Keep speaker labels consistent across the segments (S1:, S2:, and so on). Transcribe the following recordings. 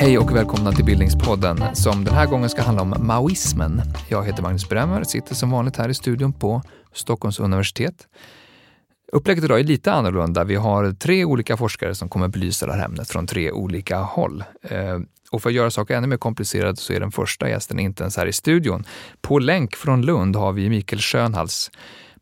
S1: Hej och välkomna till Bildningspodden som den här gången ska handla om maoismen. Jag heter Magnus Bremmer, sitter som vanligt här i studion på Stockholms universitet. Upplägget idag är lite annorlunda. Vi har tre olika forskare som kommer belysa det här ämnet från tre olika håll. Eh, och för att göra saker ännu mer komplicerade så är den första gästen inte ens här i studion. På länk från Lund har vi Mikael Schönhals,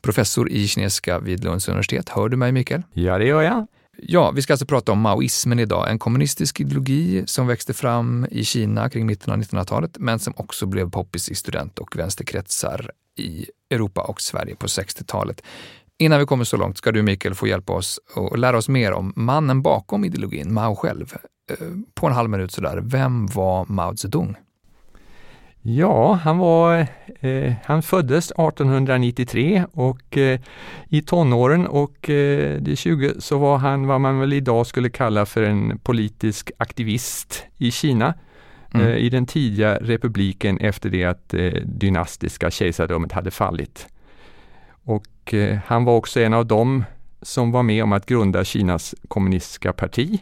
S1: professor i kinesiska vid Lunds universitet. Hör du mig Mikael?
S2: Ja, det gör jag.
S1: Ja, vi ska alltså prata om maoismen idag, en kommunistisk ideologi som växte fram i Kina kring mitten av 1900-talet, men som också blev poppis i student och vänsterkretsar i Europa och Sverige på 60-talet. Innan vi kommer så långt ska du Mikael få hjälpa oss och lära oss mer om mannen bakom ideologin, Mao själv. Eh, på en halv minut sådär, vem var Mao Zedong?
S2: Ja, han, var, eh, han föddes 1893 och eh, i tonåren och eh, de 20 så var han vad man väl idag skulle kalla för en politisk aktivist i Kina. Mm. Eh, I den tidiga republiken efter det att eh, dynastiska kejsardömet hade fallit. Och eh, han var också en av dem som var med om att grunda Kinas kommunistiska parti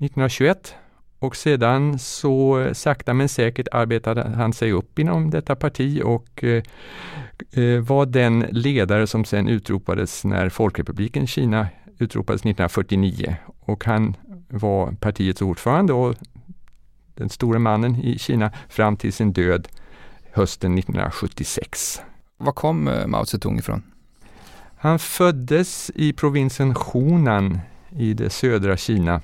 S2: 1921 och sedan så sakta men säkert arbetade han sig upp inom detta parti och eh, eh var den ledare som sen utropades när Folkrepubliken Kina utropades 1949. Och han var partiets ordförande och den store mannen i Kina fram till sin död hösten 1976.
S1: Var kom eh, Mao Zedong ifrån?
S2: Han föddes i provinsen Hunan i det södra Kina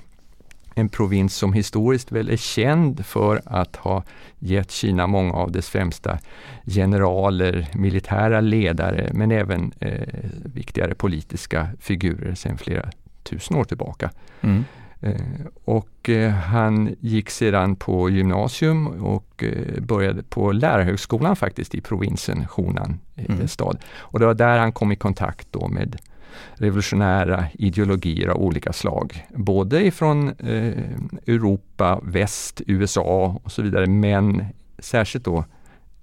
S2: en provins som historiskt väl är känd för att ha gett Kina många av dess främsta generaler, militära ledare men även eh, viktigare politiska figurer sedan flera tusen år tillbaka. Mm. Eh, och eh, han gick sedan på gymnasium och eh, började på lärarhögskolan faktiskt i provinsen Hunan, mm. stad. Och det var där han kom i kontakt då med revolutionära ideologier av olika slag. Både ifrån eh, Europa, väst, USA och så vidare men särskilt då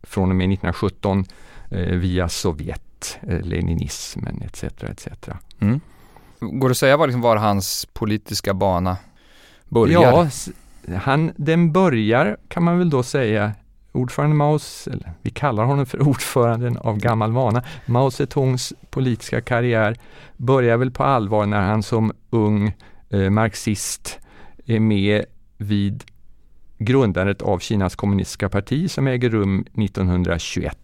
S2: från och med 1917 eh, via Sovjet, eh, leninismen etc. etc. Mm.
S1: Går det att säga var, liksom, var hans politiska bana börjar?
S2: Ja, han, den börjar kan man väl då säga ordförande Maos, eller vi kallar honom för ordföranden av gammal vana, Mao Zedongs politiska karriär börjar väl på allvar när han som ung eh, marxist är med vid grundandet av Kinas kommunistiska parti som äger rum 1921.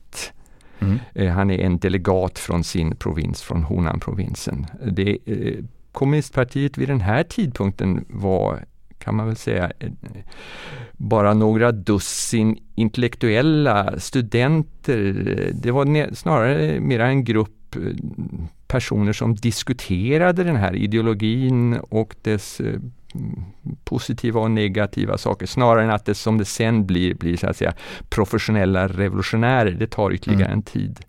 S2: Mm. Eh, han är en delegat från sin provins, från Hunan-provinsen. Det, eh, kommunistpartiet vid den här tidpunkten var kan man väl säga, bara några dussin intellektuella studenter. Det var snarare mera en grupp eh, personer som diskuterade den här ideologin och dess eh, positiva och negativa saker snarare än att det som det sen blir, blir så att säga professionella revolutionärer. Det tar ytterligare mm. en tid.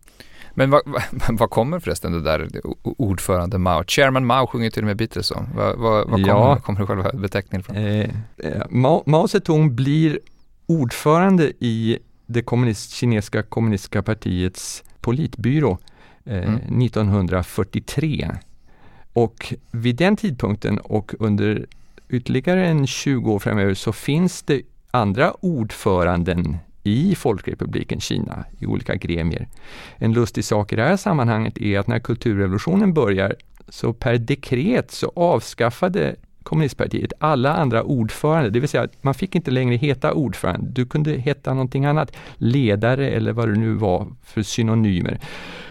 S1: Men vad, vad kommer förresten det där ordförande Mao? Chairman Mao sjunger till och med Beatles om. Vad, vad, vad kommer, kommer själva beteckningen ifrån? Eh,
S2: eh, Mao, Mao Zedong blir ordförande i det kommunist, kinesiska kommunistiska partiets politbyrå eh, mm. 1943. Och vid den tidpunkten och under ytterligare en 20 år framöver så finns det andra ordföranden i Folkrepubliken Kina i olika gremier. En lustig sak i det här sammanhanget är att när kulturrevolutionen börjar så per dekret så avskaffade kommunistpartiet alla andra ordförande, det vill säga man fick inte längre heta ordförande, du kunde heta någonting annat, ledare eller vad det nu var för synonymer.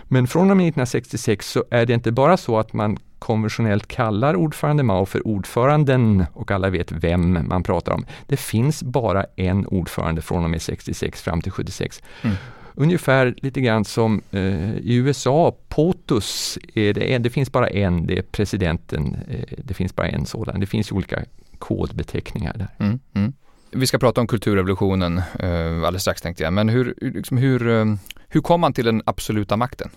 S2: Men från och med 1966 så är det inte bara så att man konventionellt kallar ordförande Mao för ordföranden och alla vet vem man pratar om. Det finns bara en ordförande från och med 66 fram till 76. Mm. Ungefär lite grann som eh, i USA, POTUS, är det, det finns bara en, det är presidenten, eh, det finns bara en sådan. Det finns olika kodbeteckningar där. Mm, mm.
S1: Vi ska prata om kulturrevolutionen eh, alldeles strax tänkte jag, men hur, liksom, hur, eh, hur kom man till den absoluta makten?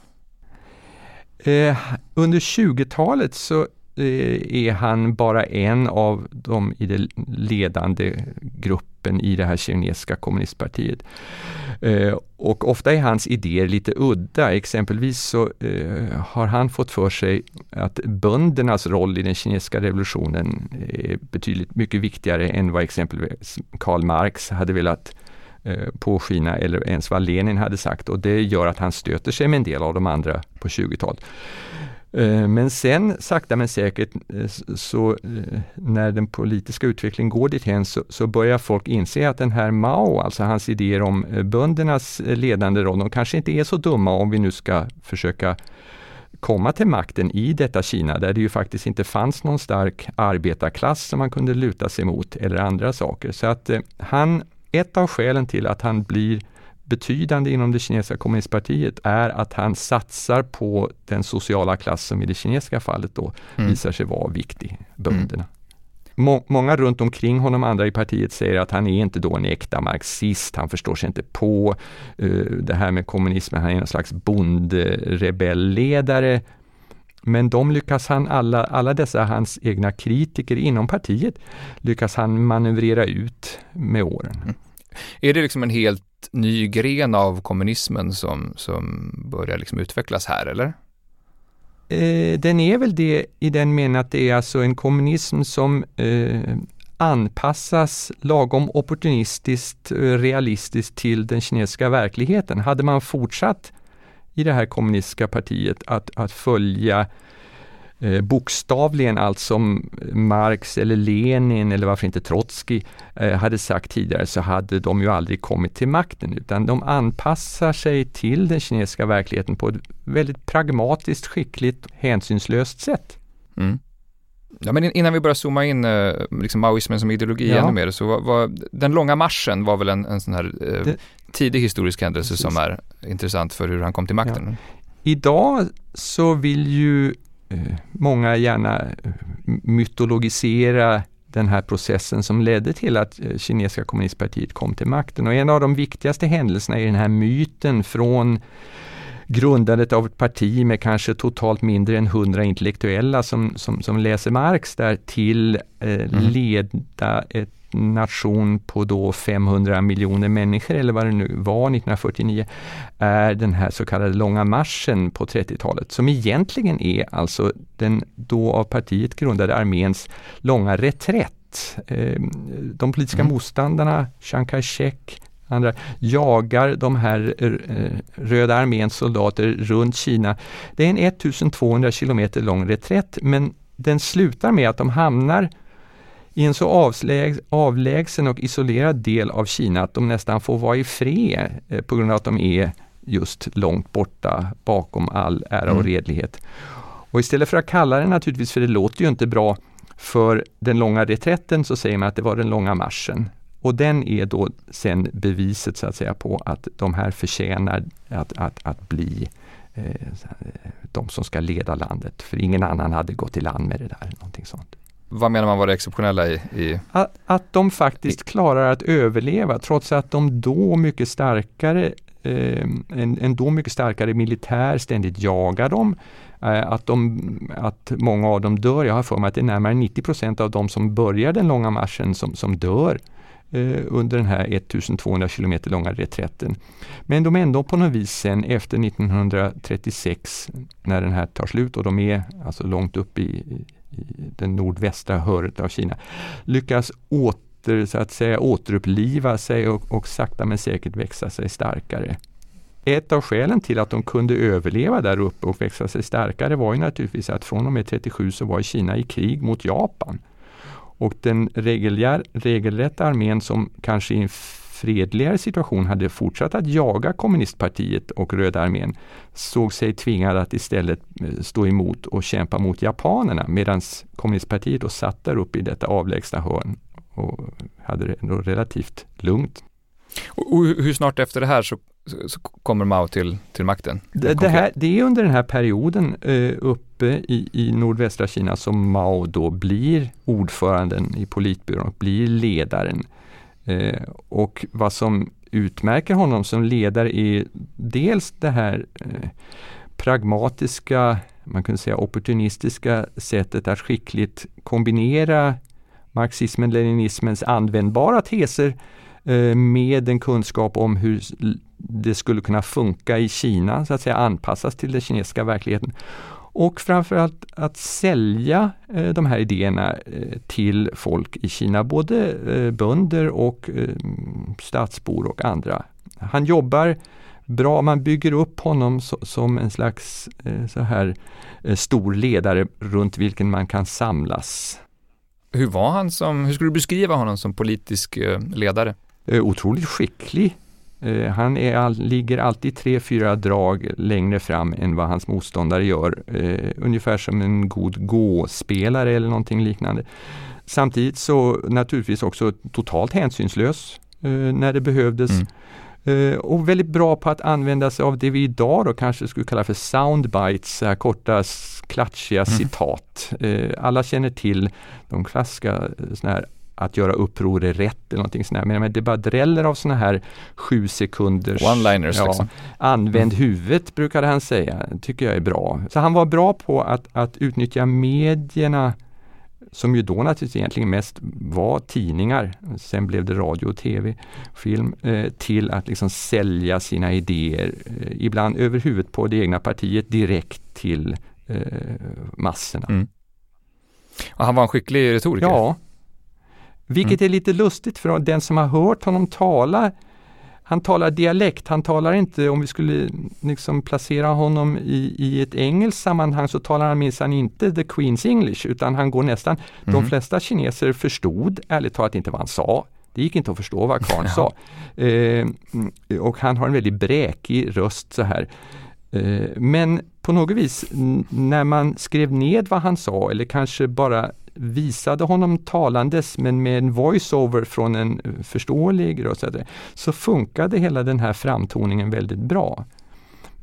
S2: Eh, under 20-talet så eh, är han bara en av de i den ledande gruppen i det här kinesiska kommunistpartiet. Eh, och ofta är hans idéer lite udda. Exempelvis så eh, har han fått för sig att böndernas roll i den kinesiska revolutionen är betydligt mycket viktigare än vad exempelvis Karl Marx hade velat eh, Eh, påskina eller ens vad Lenin hade sagt och det gör att han stöter sig med en del av de andra på 20-talet. Eh, men sen sakta men säkert eh, så när den politiska utvecklingen går dithän så, så börjar folk inse att den här Mao, alltså hans idéer om böndernas ledande roll, de kanske inte är så dumma om vi nu ska försöka komma till makten i detta Kina där det ju faktiskt inte fanns någon stark arbetarklass som man kunde luta sig mot eller andra saker. Så att han, ett av skälen till att han blir betydande inom det kinesiska kommunistpartiet är att han satsar på den sociala klass som i det kinesiska fallet då mm. visar sig vara viktig, bönderna. Mm. många runt omkring honom, andra i partiet, säger att han är inte då en äkta marxist, han förstår sig inte på uh, det här med kommunismen, han är en slags bondrebellledare. Men de lyckas han, alla, alla dessa hans egna kritiker inom partiet, lyckas han manövrera ut med åren. Mm.
S1: Är det liksom en helt ny gren av kommunismen som, som börjar liksom utvecklas här, eller?
S2: Eh, den är väl det i den meningen att det är alltså en kommunism som eh, anpassas lagom opportunistiskt, eh, realistiskt till den kinesiska verkligheten. Hade man fortsatt i det här kommunistiska partiet att, att följa eh, bokstavligen allt som Marx eller Lenin eller varför inte Trotskij eh, hade sagt tidigare så hade de ju aldrig kommit till makten utan de anpassar sig till den kinesiska verkligheten på ett väldigt pragmatiskt, skickligt, hänsynslöst sätt. Mm.
S1: Ja, men innan vi börjar zooma in eh, liksom maoismen som ideologi ja. ännu mer, så var, var, den långa marschen var väl en, en sån här eh, det, tidig historisk händelse precis. som är intressant för hur han kom till makten. Ja.
S2: Idag så vill ju Eh, många gärna eh, mytologisera den här processen som ledde till att eh, kinesiska kommunistpartiet kom till makten. Och en av de viktigaste händelserna är den här myten från grundandet av ett parti med kanske totalt mindre än 100 intellektuella som, som, som läser Marx där till eh, mm. leda ett nation på då 500 miljoner människor eller vad det nu var 1949 är den här så kallade långa marschen på 30-talet som egentligen är alltså den då av partiet grundade arméns långa reträtt. Ehm, de politiska mm. motståndarna, Chiang Kai-shek, andra jagar de här eh, Röda arméns soldater runt Kina. Det är en 1200 kilometer lång reträtt men den slutar med att de hamnar i en så avlägs, avlägsen och isolerad del av Kina att de nästan får vara i fred eh, på grund av att de är just långt borta bakom all ära och mm. redlighet. Och istället för att kalla det naturligtvis, för det låter ju inte bra, för den långa reträtten så säger man att det var den långa marschen. Och den är då sen beviset så att säga på att de här förtjänar att, att, att bli eh, de som ska leda landet. För ingen annan hade gått i land med det där. Någonting sånt.
S1: Vad menar man var det exceptionella i? i...
S2: Att, att de faktiskt klarar att överleva trots att de då mycket starkare eh, en, en då mycket starkare militär ständigt jagar dem. Eh, att, de, att många av dem dör. Jag har för mig att det är närmare 90% av de som börjar den långa marschen som, som dör eh, under den här 1200 km långa reträtten. Men de är ändå på något vis sen efter 1936 när den här tar slut och de är alltså långt upp i, i den nordvästra hörnet av Kina, lyckas åter, så att säga, återuppliva sig och, och sakta men säkert växa sig starkare. Ett av skälen till att de kunde överleva där uppe och växa sig starkare var ju naturligtvis att från och med 37 så var Kina i krig mot Japan. Och den regelrätta armén som kanske i fredligare situation hade fortsatt att jaga kommunistpartiet och Röda armén såg sig tvingad att istället eh, stå emot och kämpa mot japanerna medan kommunistpartiet då satt där uppe i detta avlägsna hörn och hade det ändå relativt lugnt.
S1: Och hur snart efter det här så, så kommer Mao till, till makten?
S2: Det, det, här, det är under den här perioden eh, uppe i, i nordvästra Kina som Mao då blir ordföranden i politbyrån och blir ledaren. Eh, och vad som utmärker honom som ledare är dels det här eh, pragmatiska, man kan säga opportunistiska sättet att skickligt kombinera marxismen, leninismens användbara teser eh, med en kunskap om hur det skulle kunna funka i Kina, så att säga anpassas till den kinesiska verkligheten. Och framförallt att sälja eh, de här idéerna eh, till folk i Kina, både eh, bönder och stadsbor och andra. Han jobbar bra, man bygger upp honom so som en slags så här stor ledare runt vilken man kan samlas.
S1: Hur var han som, hur skulle du beskriva honom som politisk ledare?
S2: otroligt skicklig. Eh, han är all, ligger alltid tre, fyra drag längre fram än vad hans motståndare gör. Eh, ungefär som en god gå-spelare eller någonting liknande. Samtidigt så naturligtvis också totalt hänsynslös eh, när det behövdes. Mm. Uh, och väldigt bra på att använda sig av det vi idag då kanske skulle kalla för soundbites, korta klatschiga mm. citat. Uh, alla känner till de klassiska såna här att göra uppror är rätt eller någonting sånt. Men det bara dräller av sådana här sju sekunders
S1: One-liners.
S2: Ja, liksom. Använd mm. huvudet brukade han säga, tycker jag är bra. Så han var bra på att, att utnyttja medierna som ju då naturligtvis egentligen mest var tidningar, sen blev det radio, och tv, film, eh, till att liksom sälja sina idéer, eh, ibland över huvudet på det egna partiet direkt till eh, massorna. Mm.
S1: Och han var en skicklig retoriker?
S2: Ja, vilket mm. är lite lustigt för den som har hört honom tala han talar dialekt, han talar inte, om vi skulle liksom placera honom i, i ett engelskt sammanhang så talar han minsann inte the Queen's English utan han går nästan, mm. de flesta kineser förstod ärligt talat inte vad han sa. Det gick inte att förstå vad karln sa. Eh, och han har en väldigt bräkig röst så här. Eh, men på något vis när man skrev ned vad han sa eller kanske bara visade honom talandes men med en voiceover från en förståelig röst så funkade hela den här framtoningen väldigt bra.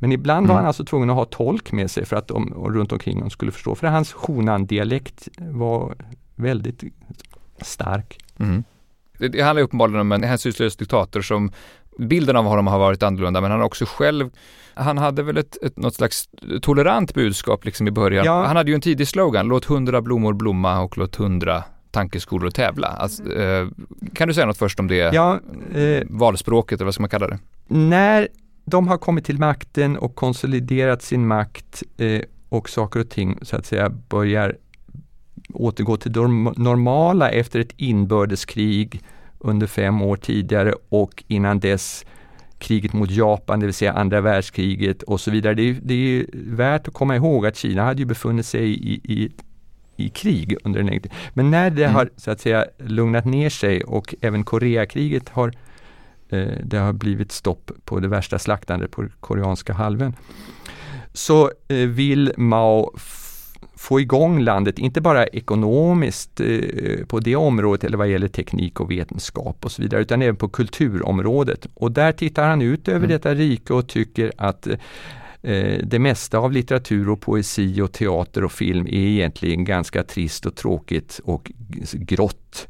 S2: Men ibland mm. var han alltså tvungen att ha tolk med sig för att de runt omkring honom skulle förstå. För hans Honan-dialekt var väldigt stark. Mm.
S1: Det handlar uppenbarligen om en hänsynslös diktator som bilden av honom har varit annorlunda men han har också själv han hade väl ett, ett, något slags tolerant budskap liksom i början. Ja. Han hade ju en tidig slogan, låt hundra blommor blomma och låt hundra tankeskolor tävla. Alltså, eh, kan du säga något först om det ja, eh, valspråket, eller vad ska man kalla det?
S2: När de har kommit till makten och konsoliderat sin makt eh, och saker och ting så att säga börjar återgå till det normala efter ett inbördeskrig under fem år tidigare och innan dess kriget mot Japan, det vill säga andra världskriget och så vidare. Det är, det är värt att komma ihåg att Kina hade ju befunnit sig i, i, i krig under en längre tid. Men när det mm. har så att säga lugnat ner sig och även Koreakriget har eh, det har blivit stopp på det värsta slaktandet på koreanska halvön. Så eh, vill Mao få igång landet, inte bara ekonomiskt eh, på det området eller vad gäller teknik och vetenskap och så vidare, utan även på kulturområdet. Och där tittar han ut över mm. detta rike och tycker att eh, det mesta av litteratur och poesi och teater och film är egentligen ganska trist och tråkigt och grått.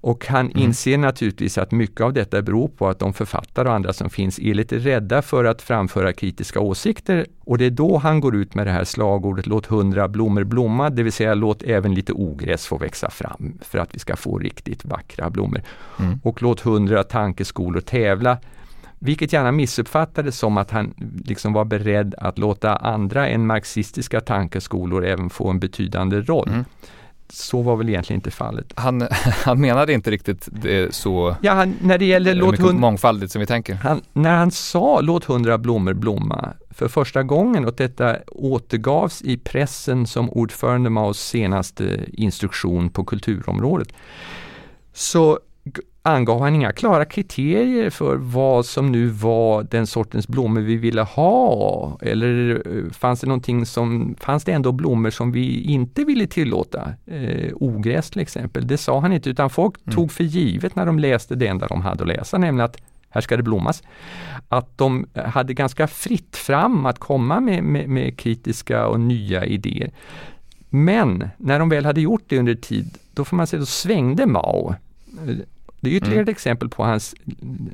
S2: Och han mm. inser naturligtvis att mycket av detta beror på att de författare och andra som finns är lite rädda för att framföra kritiska åsikter och det är då han går ut med det här slagordet låt hundra blommor blomma, det vill säga låt även lite ogräs få växa fram för att vi ska få riktigt vackra blommor. Mm. Och låt hundra tankeskolor tävla vilket gärna missuppfattades som att han liksom var beredd att låta andra än marxistiska tankeskolor även få en betydande roll. Mm så var väl egentligen inte fallet.
S1: Han, han menade inte riktigt det så
S2: ja, han, när det gäller låt hund...
S1: mångfaldigt som vi tänker.
S2: Han, när han sa låt hundra blommor blomma för första gången och detta återgavs i pressen som ordförande Maos senaste instruktion på kulturområdet så angav han inga klara kriterier för vad som nu var den sortens blommor vi ville ha. Eller eh, fanns det någonting som, fanns det ändå blommor som vi inte ville tillåta? Eh, ogräs till exempel, det sa han inte utan folk mm. tog för givet när de läste det enda de hade att läsa, nämligen att här ska det blommas. Att de hade ganska fritt fram att komma med, med, med kritiska och nya idéer. Men när de väl hade gjort det under tid, då får man säga, då svängde Mao det är ytterligare mm. ett exempel på hans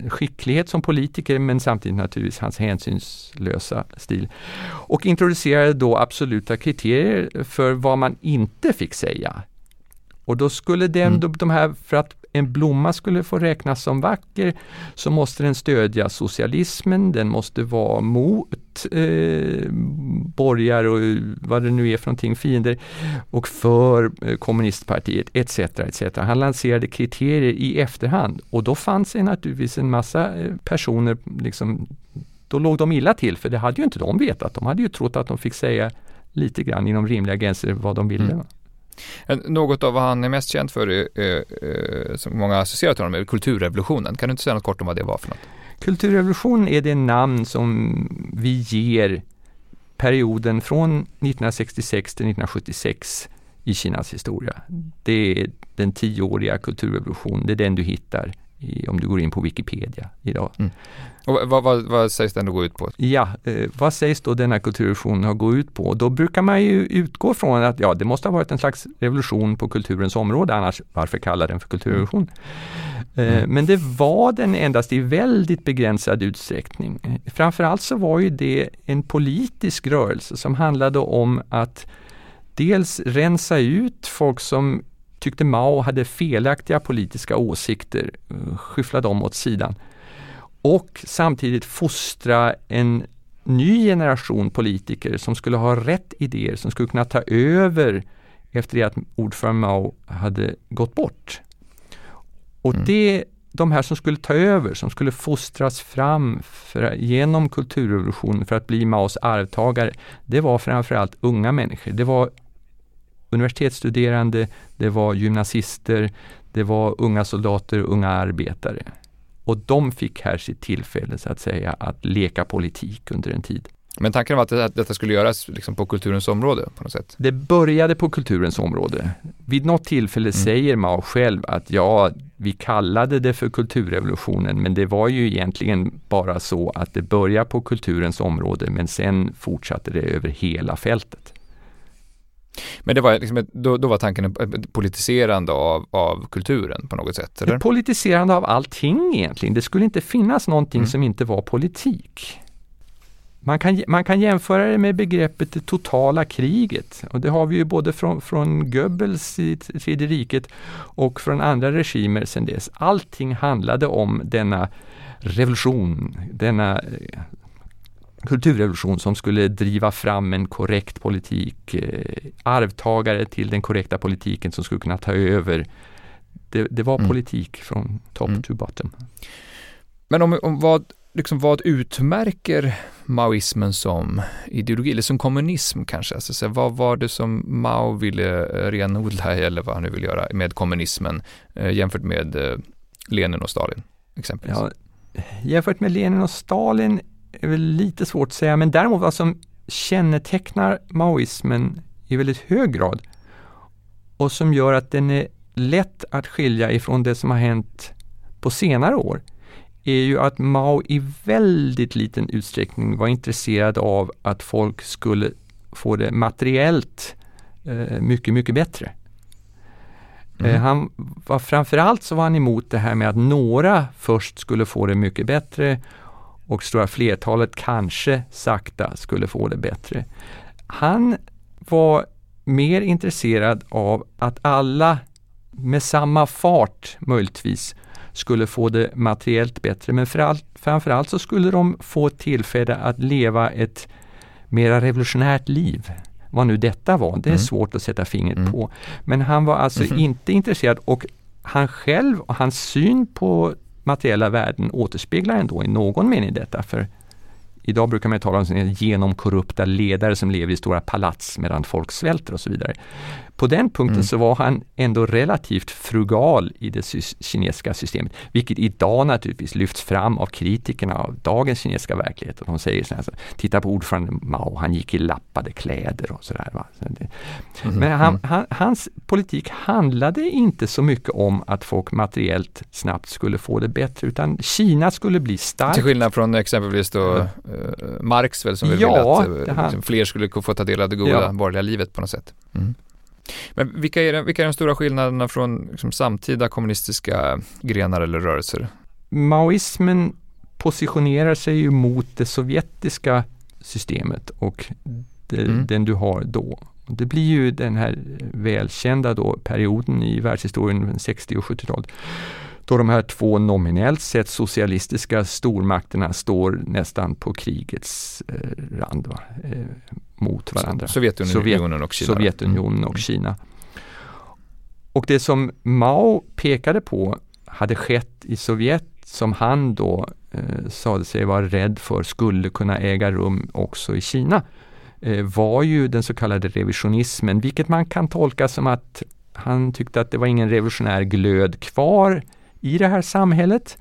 S2: skicklighet som politiker men samtidigt naturligtvis hans hänsynslösa stil. Och introducerade då absoluta kriterier för vad man inte fick säga. Och då skulle den, mm. de här, för att en blomma skulle få räknas som vacker så måste den stödja socialismen, den måste vara mot eh, borgar och vad det nu är för någonting, fiender och för eh, kommunistpartiet etc. etc. Han lanserade kriterier i efterhand och då fanns det naturligtvis en massa eh, personer, liksom, då låg de illa till för det hade ju inte de vetat. De hade ju trott att de fick säga lite grann inom rimliga gränser vad de ville. Mm.
S1: Något av vad han är mest känd för, är, är, eh, som många associerar till honom, är kulturrevolutionen. Kan du inte säga något kort om vad det var för något?
S2: Kulturrevolution är det namn som vi ger perioden från 1966 till 1976 i Kinas historia. Det är den tioåriga kulturrevolutionen, det är den du hittar i, om du går in på Wikipedia idag. Mm.
S1: Och vad, vad, vad, sägs den då gå ut på?
S2: Ja, eh, vad sägs då denna kulturrevolution har gått ut på? Då brukar man ju utgå från att ja, det måste ha varit en slags revolution på kulturens område, annars varför kalla den för kulturrevolution? Mm. Eh, men det var den endast i väldigt begränsad utsträckning. Framförallt så var ju det en politisk rörelse som handlade om att dels rensa ut folk som tyckte Mao hade felaktiga politiska åsikter, eh, skyffla dem åt sidan. Och samtidigt fostra en ny generation politiker som skulle ha rätt idéer, som skulle kunna ta över efter det att ordförande Mao hade gått bort. Och mm. det, de här som skulle ta över, som skulle fostras fram för, genom kulturrevolutionen för att bli Maos arvtagare, det var framförallt unga människor. Det var universitetsstuderande, det var gymnasister, det var unga soldater, unga arbetare. Och de fick här sitt tillfälle så att säga att leka politik under en tid.
S1: Men tanken var att detta skulle göras liksom på kulturens område på något sätt?
S2: Det började på kulturens område. Vid något tillfälle mm. säger Mao själv att ja, vi kallade det för kulturrevolutionen men det var ju egentligen bara så att det började på kulturens område men sen fortsatte det över hela fältet.
S1: Men det var liksom ett, då, då, var tanken ett politiserande av, av kulturen på något sätt? Eller?
S2: Ett politiserande av allting egentligen. Det skulle inte finnas någonting mm. som inte var politik. Man kan, man kan jämföra det med begreppet det totala kriget och det har vi ju både från, från Goebbels i Tredje riket och från andra regimer sedan dess. Allting handlade om denna revolution, denna eh, kulturrevolution som skulle driva fram en korrekt politik, eh, arvtagare till den korrekta politiken som skulle kunna ta över. Det, det var mm. politik från top mm. to bottom.
S1: Men om, om vad, liksom vad utmärker maoismen som ideologi, eller som kommunism kanske? Alltså, så vad var det som Mao ville renodla, eller vad han nu vill göra, med kommunismen eh, jämfört med eh, Lenin och Stalin? Exempelvis? Ja,
S2: jämfört med Lenin och Stalin är väl lite svårt att säga, men däremot vad som kännetecknar maoismen i väldigt hög grad och som gör att den är lätt att skilja ifrån det som har hänt på senare år är ju att Mao i väldigt liten utsträckning var intresserad av att folk skulle få det materiellt eh, mycket, mycket bättre. Mm. Eh, han var framförallt så var han emot det här med att några först skulle få det mycket bättre och stora flertalet kanske sakta skulle få det bättre. Han var mer intresserad av att alla med samma fart möjligtvis skulle få det materiellt bättre men framförallt så skulle de få tillfälle att leva ett mera revolutionärt liv. Vad nu detta var, det är mm. svårt att sätta fingret mm. på. Men han var alltså mm. inte intresserad och han själv och hans syn på materiella värden återspeglar ändå i någon mening detta. För Idag brukar man tala om genomkorrupta ledare som lever i stora palats medan folk svälter och så vidare. På den punkten mm. så var han ändå relativt frugal i det kinesiska systemet, vilket idag naturligtvis lyfts fram av kritikerna av dagens kinesiska verklighet. Och de säger så här, så, titta på ordförande Mao, han gick i lappade kläder och sådär. Så mm. Men han, mm. han, hans politik handlade inte så mycket om att folk materiellt snabbt skulle få det bättre, utan Kina skulle bli starkt.
S1: Till skillnad från exempelvis då uh, Marx väl, som ja, vill att uh, liksom, fler skulle få ta del av det goda ja. borgerliga livet på något sätt. Mm. Men vilka är, vilka är de stora skillnaderna från liksom, samtida kommunistiska grenar eller rörelser?
S2: Maoismen positionerar sig ju mot det sovjetiska systemet och det, mm. den du har då. Det blir ju den här välkända då perioden i världshistorien, 60 och 70-talet, då de här två nominellt sett socialistiska stormakterna står nästan på krigets eh, rand va? Eh, mot varandra.
S1: Sovjetunionen och Kina.
S2: Sovjetunionen och mm. Kina. Och det som Mao pekade på hade skett i Sovjet som han då eh, sade sig vara rädd för skulle kunna äga rum också i Kina eh, var ju den så kallade revisionismen, vilket man kan tolka som att han tyckte att det var ingen revolutionär glöd kvar i det här samhället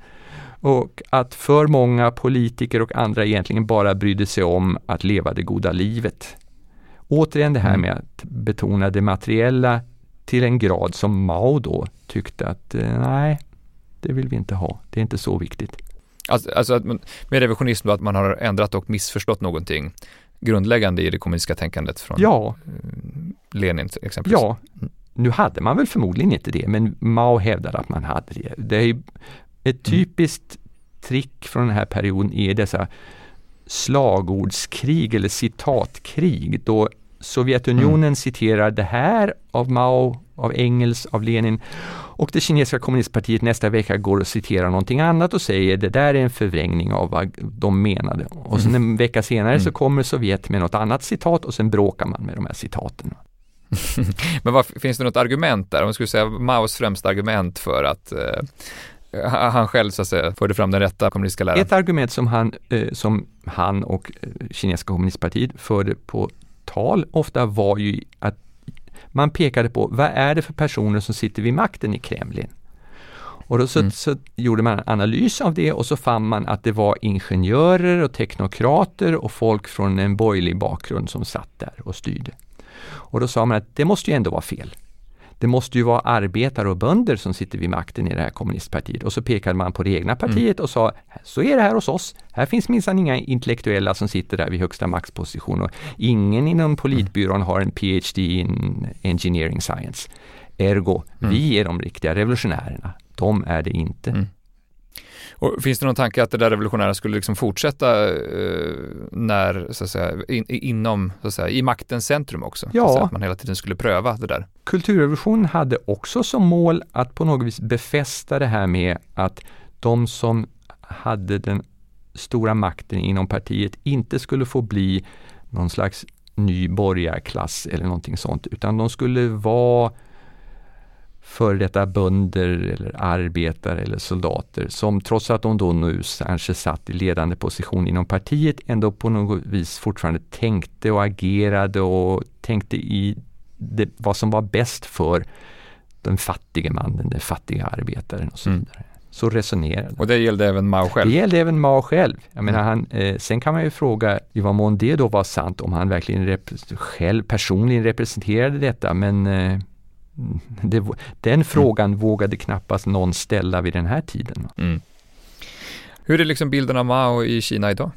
S2: och att för många politiker och andra egentligen bara brydde sig om att leva det goda livet. Återigen det här mm. med att betona det materiella till en grad som Mao då tyckte att eh, nej, det vill vi inte ha. Det är inte så viktigt.
S1: Alltså, alltså med revisionism då att man har ändrat och missförstått någonting grundläggande i det kommunistiska tänkandet från
S2: ja.
S1: Eh, Lenin exempelvis?
S2: Ja, mm. Nu hade man väl förmodligen inte det, men Mao hävdade att man hade det. Det är ett typiskt mm. trick från den här perioden är dessa slagordskrig eller citatkrig då Sovjetunionen mm. citerar det här av Mao, av Engels, av Lenin och det kinesiska kommunistpartiet nästa vecka går och citerar någonting annat och säger det där är en förvrängning av vad de menade. Och sen en vecka senare mm. så kommer Sovjet med något annat citat och sen bråkar man med de här citaten.
S1: Men vad, finns det något argument där? Om man skulle säga Maos främsta argument för att eh, han själv så att säga förde fram den rätta kommunistiska läran?
S2: Ett argument som han, eh, som han och eh, kinesiska kommunistpartiet förde på tal ofta var ju att man pekade på vad är det för personer som sitter vid makten i Kremlin? Och då så, mm. så, gjorde man en analys av det och så fann man att det var ingenjörer och teknokrater och folk från en borgerlig bakgrund som satt där och styrde. Och då sa man att det måste ju ändå vara fel det måste ju vara arbetare och bönder som sitter vid makten i det här kommunistpartiet. Och så pekade man på det egna partiet mm. och sa, så är det här hos oss. Här finns minsann inga intellektuella som sitter där vid högsta maktposition och ingen inom politbyrån har en PhD in engineering science. Ergo, mm. vi är de riktiga revolutionärerna. De är det inte. Mm.
S1: Och finns det någon tanke att det där revolutionära skulle liksom fortsätta eh, när, så att säga, in, inom, så att säga, i maktens centrum också?
S2: Ja.
S1: att man hela tiden skulle pröva det där.
S2: Kulturrevolutionen hade också som mål att på något vis befästa det här med att de som hade den stora makten inom partiet inte skulle få bli någon slags ny borgarklass eller någonting sånt, utan de skulle vara före detta bönder eller arbetare eller soldater som trots att de då nu kanske satt i ledande position inom partiet ändå på något vis fortfarande tänkte och agerade och tänkte i det, vad som var bäst för den fattige mannen, den fattiga arbetaren och så mm. vidare. Mm. Så resonerade
S1: Och det gällde även Mao själv?
S2: Det gällde även Mao själv. Jag menar, mm. han, eh, sen kan man ju fråga i vad mån det då var sant, om han verkligen själv personligen representerade detta, men eh, det, den mm. frågan mm. vågade knappast någon ställa vid den här tiden. Mm.
S1: Hur är liksom bilden av Mao i Kina idag?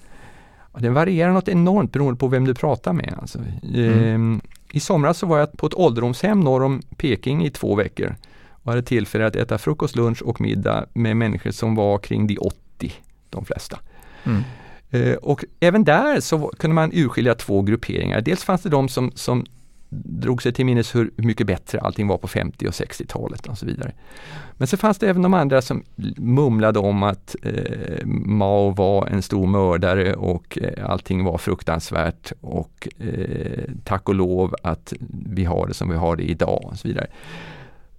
S2: Den varierar något enormt beroende på vem du pratar med. Alltså. Mm. Ehm, I somras så var jag på ett ålderdomshem norr om Peking i två veckor och hade tillfälle att äta frukost, lunch och middag med människor som var kring de 80, de flesta. Mm. Ehm, och även där så kunde man urskilja två grupperingar. Dels fanns det de som, som drog sig till minnes hur mycket bättre allting var på 50 och 60-talet och så vidare. Men så fanns det även de andra som mumlade om att eh, Mao var en stor mördare och eh, allting var fruktansvärt och eh, tack och lov att vi har det som vi har det idag och så vidare.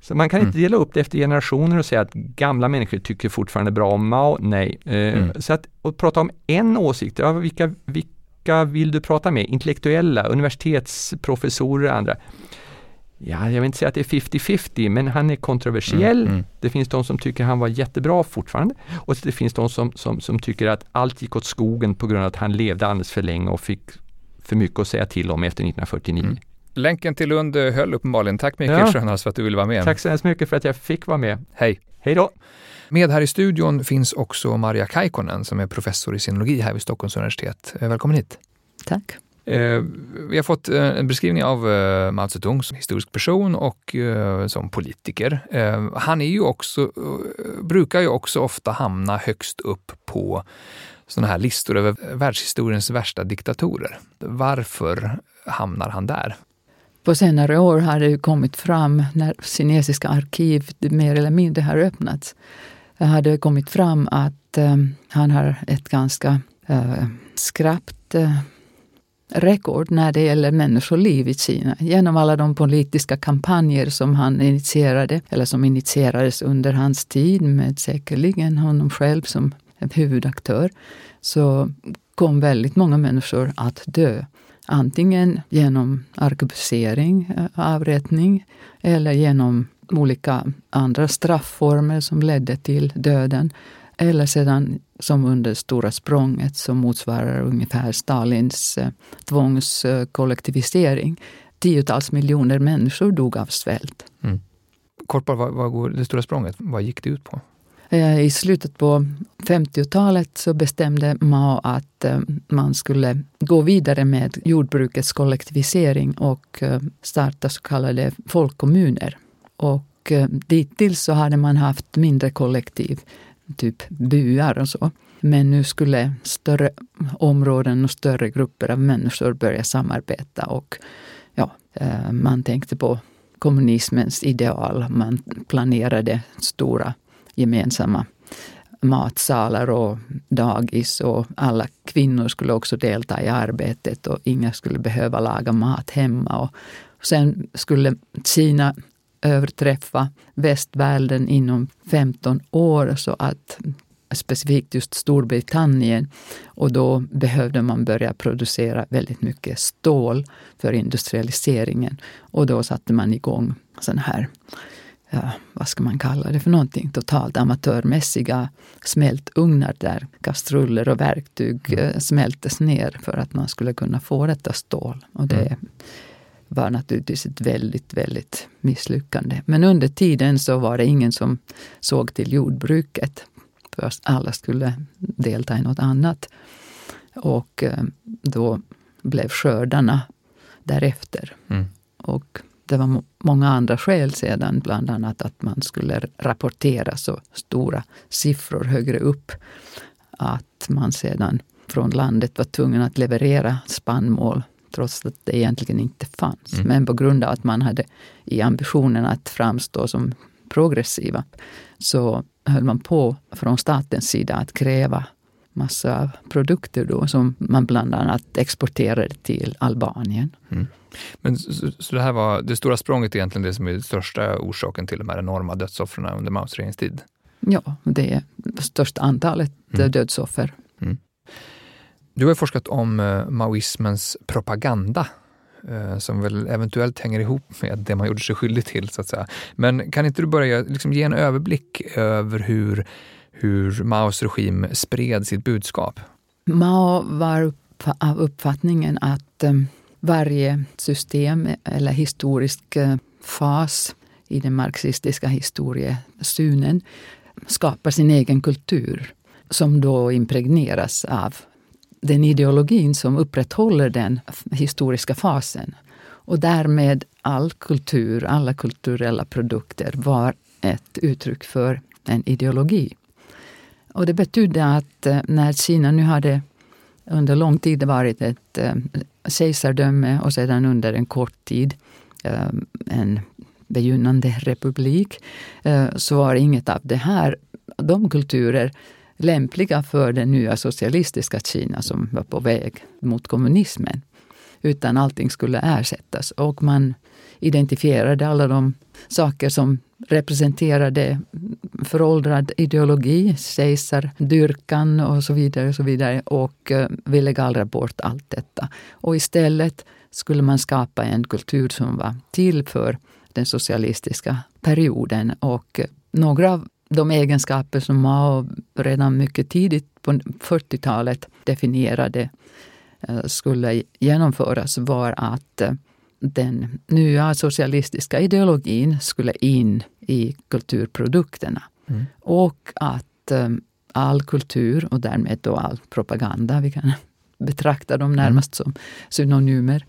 S2: Så man kan inte mm. dela upp det efter generationer och säga att gamla människor tycker fortfarande bra om Mao. Nej. Eh, mm. Så att, att prata om en åsikt, ja, vilka, vilka vilka vill du prata med? Intellektuella, universitetsprofessorer och andra? Ja, jag vill inte säga att det är 50-50, men han är kontroversiell. Mm, mm. Det finns de som tycker han var jättebra fortfarande och det finns de som, som, som tycker att allt gick åt skogen på grund av att han levde alldeles för länge och fick för mycket att säga till om efter 1949. Mm.
S1: Länken till Lund höll uppenbarligen. Tack Mikael ja. Schönhaus för att du ville vara med.
S2: Tack så hemskt mycket för att jag fick vara med.
S1: Hej!
S2: Hej då!
S1: Med här i studion finns också Maria Kaikkonen som är professor i sinologi här vid Stockholms universitet. Eh, välkommen hit.
S3: Tack.
S1: Eh, vi har fått eh, en beskrivning av Mao Zedong som historisk person och som politiker. Han är ju också, brukar ju också ofta hamna högst upp på sådana här listor över världshistoriens värsta diktatorer. Varför hamnar han där?
S3: på senare år har det kommit fram, när kinesiska arkiv mer eller mindre har öppnats, hade kommit fram att eh, han har ett ganska eh, skrappt eh, rekord när det gäller människoliv i Kina. Genom alla de politiska kampanjer som han initierade, eller som initierades under hans tid med säkerligen honom själv som huvudaktör, så kom väldigt många människor att dö. Antingen genom arkebusering, eh, avrättning, eller genom olika andra strafformer som ledde till döden. Eller sedan som under Stora språnget som motsvarar ungefär Stalins eh, tvångskollektivisering. Tiotals miljoner människor dog av svält. Mm.
S1: Kort bara, vad, vad går det Stora språnget, vad gick det ut på?
S3: Eh, I slutet på 50-talet så bestämde Mao att eh, man skulle gå vidare med jordbrukets kollektivisering och eh, starta så kallade folkkommuner. Och eh, dittills så hade man haft mindre kollektiv, typ byar och så. Men nu skulle större områden och större grupper av människor börja samarbeta och ja, eh, man tänkte på kommunismens ideal. Man planerade stora gemensamma matsalar och dagis och alla kvinnor skulle också delta i arbetet och inga skulle behöva laga mat hemma. Och sen skulle Kina överträffa västvärlden inom 15 år så att specifikt just Storbritannien. Och då behövde man börja producera väldigt mycket stål för industrialiseringen. Och då satte man igång sån här ja, vad ska man kalla det för någonting, totalt amatörmässiga smältugnar där kastruller och verktyg mm. Eh, smältes ner för att man skulle kunna få detta stål. Och det mm. Var naturligtvis ett väldigt, väldigt misslyckande. Men under tiden så var det ingen som såg till jordbruket. För alla skulle delta i något annat. Och eh, då blev skördarna därefter. Mm. Och det var många andra skäl sedan, bland annat att man skulle rapportera så stora siffror högre upp. Att man sedan från landet var tvungen att leverera spannmål trots att det egentligen inte fanns. Mm. Men på grund av att man hade i ambitionen att framstå som progressiva så höll man på från statens sida att kräva massa av produkter då som man bland annat exporterade till Albanien. Mm.
S1: Men så, så, det här var det stora språnget egentligen det som är den största orsaken till de här enorma dödsoffren under Maos regeringstid?
S3: Ja, det är det största antalet mm. dödsoffer. Mm.
S1: Du har forskat om eh, maoismens propaganda eh, som väl eventuellt hänger ihop med det man gjorde sig skyldig till. så att säga. Men kan inte du börja liksom, ge en överblick över hur, hur Maos regim spred sitt budskap?
S3: Mao var av uppfattningen att eh, varje system eller historisk fas i den marxistiska historiesynen skapar sin egen kultur som då impregneras av den ideologin som upprätthåller den historiska fasen. Och därmed all kultur, alla kulturella produkter var ett uttryck för en ideologi. Och det betydde att eh, när Kina nu hade under lång tid varit ett eh, kejsardöme och sedan under en kort tid eh, en begynnande republik, så var inget av det här, de kulturer lämpliga för det nya socialistiska Kina som var på väg mot kommunismen. Utan allting skulle ersättas och man identifierade alla de saker som representerade föråldrad ideologi, kejsardyrkan och så vidare. Och så vidare och eh, ville gallra bort allt detta. Och istället skulle man skapa en kultur som var till för den socialistiska perioden. Och eh, några av de egenskaper som Mao redan mycket tidigt på 40-talet definierade eh, skulle genomföras var att eh, den nya socialistiska ideologin skulle in i kulturprodukterna. Mm. Och att um, all kultur och därmed då all propaganda, vi kan betrakta dem närmast mm. som synonymer,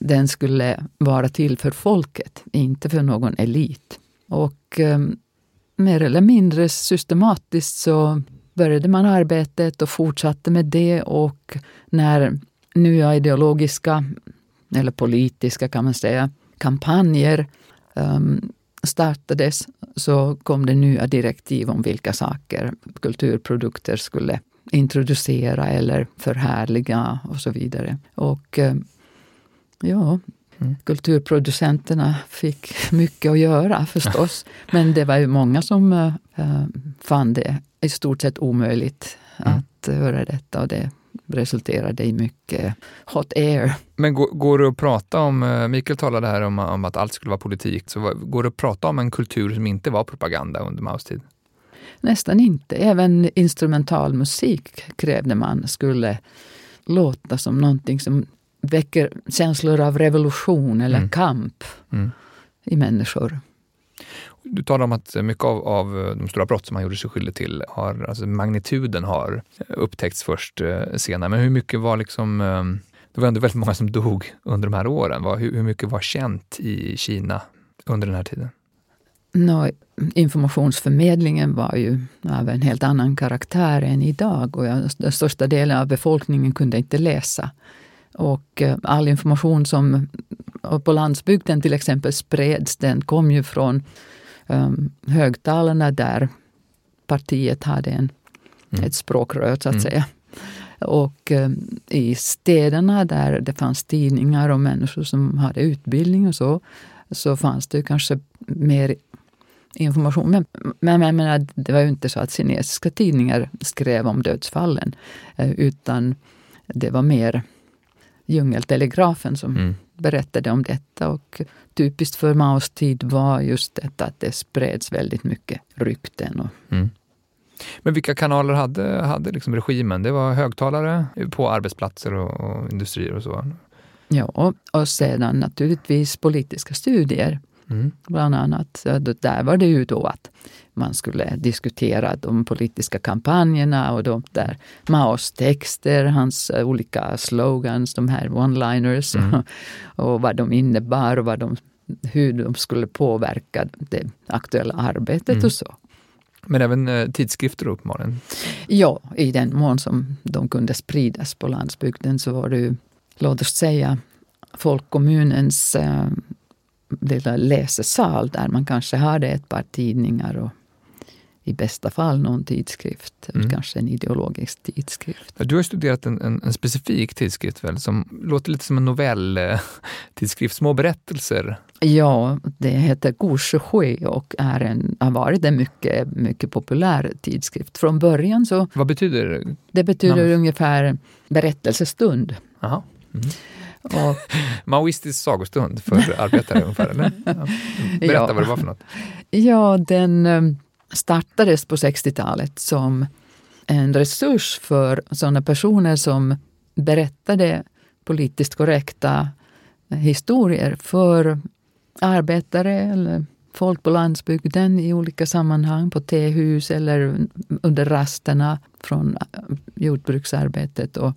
S3: den skulle vara till för folket, inte för någon elit. Och mer eller mindre systematiskt så började man arbetet och fortsatte med det och när nya ideologiska eller politiska kan man säga, kampanjer um, startades så kom det nya direktiv om vilka saker kulturprodukter skulle introducera eller förhärliga och så vidare. Och ehm, ja, mm. kulturproducenterna fick mycket att göra förstås. Men det var ju många som uh, fann det i stort sett omöjligt mm. att göra detta. Och det resulterade i mycket hot air.
S1: Men går, går det att prata om, eh, Mikael talade här om, om att allt skulle vara politik, så går det att prata om en kultur som inte var propaganda under Maos tid?
S3: Nästan inte. Även instrumentalmusik krävde man skulle låta som någonting som väcker känslor av revolution eller mm. kamp mm. i människor.
S1: Du talar om att mycket av, av, de stora brott som han gjorde sig skyldig till, har, alltså magnituden har upptäckts först eh, senare. Men hur mycket var liksom, eh, det var ändå väldigt många som dog under de här åren. Hur, hur mycket var känt i Kina under den här tiden?
S3: No, informationsförmedlingen var ju av en helt annan karaktär än idag och den största delen av befolkningen kunde inte läsa. Och eh, all information som på landsbygden till exempel spreds, den kom ju från um, högtalarna där partiet hade en, mm. ett språkrör så att mm. säga. Och um, i städerna där det fanns tidningar och människor som hade utbildning och så, så fanns det kanske mer information. Men, men jag menar, det var ju inte så att kinesiska tidningar skrev om dödsfallen, eh, utan det var mer djungeltelegrafen som mm. berättade om detta. Och typiskt för Maos tid var just detta att det spreds väldigt mycket rykten. Och mm.
S1: Men vilka kanaler hade, hade liksom regimen? Det var högtalare på arbetsplatser och, och industrier och så?
S3: Ja, och sedan naturligtvis politiska studier. Mm. Bland annat. Där var det ju då att man skulle diskutera de politiska kampanjerna och de där Maos texter, hans eh, olika slogans, de här one-liners mm. och, vad de innebar och vad de, hur de skulle påverka det aktuella arbetet mm. och så.
S1: Men även eh, tidskrifter uppenbarligen?
S3: Ja, i den mån som de kunde spridas på landsbygden så var det ju, låt oss säga, folkkommunens eh, lilla läsesal där man kanske hade ett par tidningar och i bästa fall någon tidskrift, mm. kanske en ideologisk tidskrift.
S1: Du har studerat en, en, en specifik tidskrift väl, som låter lite som en novelltidskrift, små berättelser.
S3: Ja, det heter Gouche och är en, har varit en mycket, mycket populär tidskrift. Från början så...
S1: Vad betyder det?
S3: Det betyder namn? ungefär berättelsestund.
S1: Aha. Mm. Och, Maoistisk sagostund för arbetare ungefär, eller? Berätta ja. vad det var för något.
S3: Ja, den um, startades på 60-talet som en resurs för sådana personer som berättade politiskt korrekta historier för arbetare eller folk på landsbygden i olika sammanhang, på tehus eller under rasterna från jordbruksarbetet. Och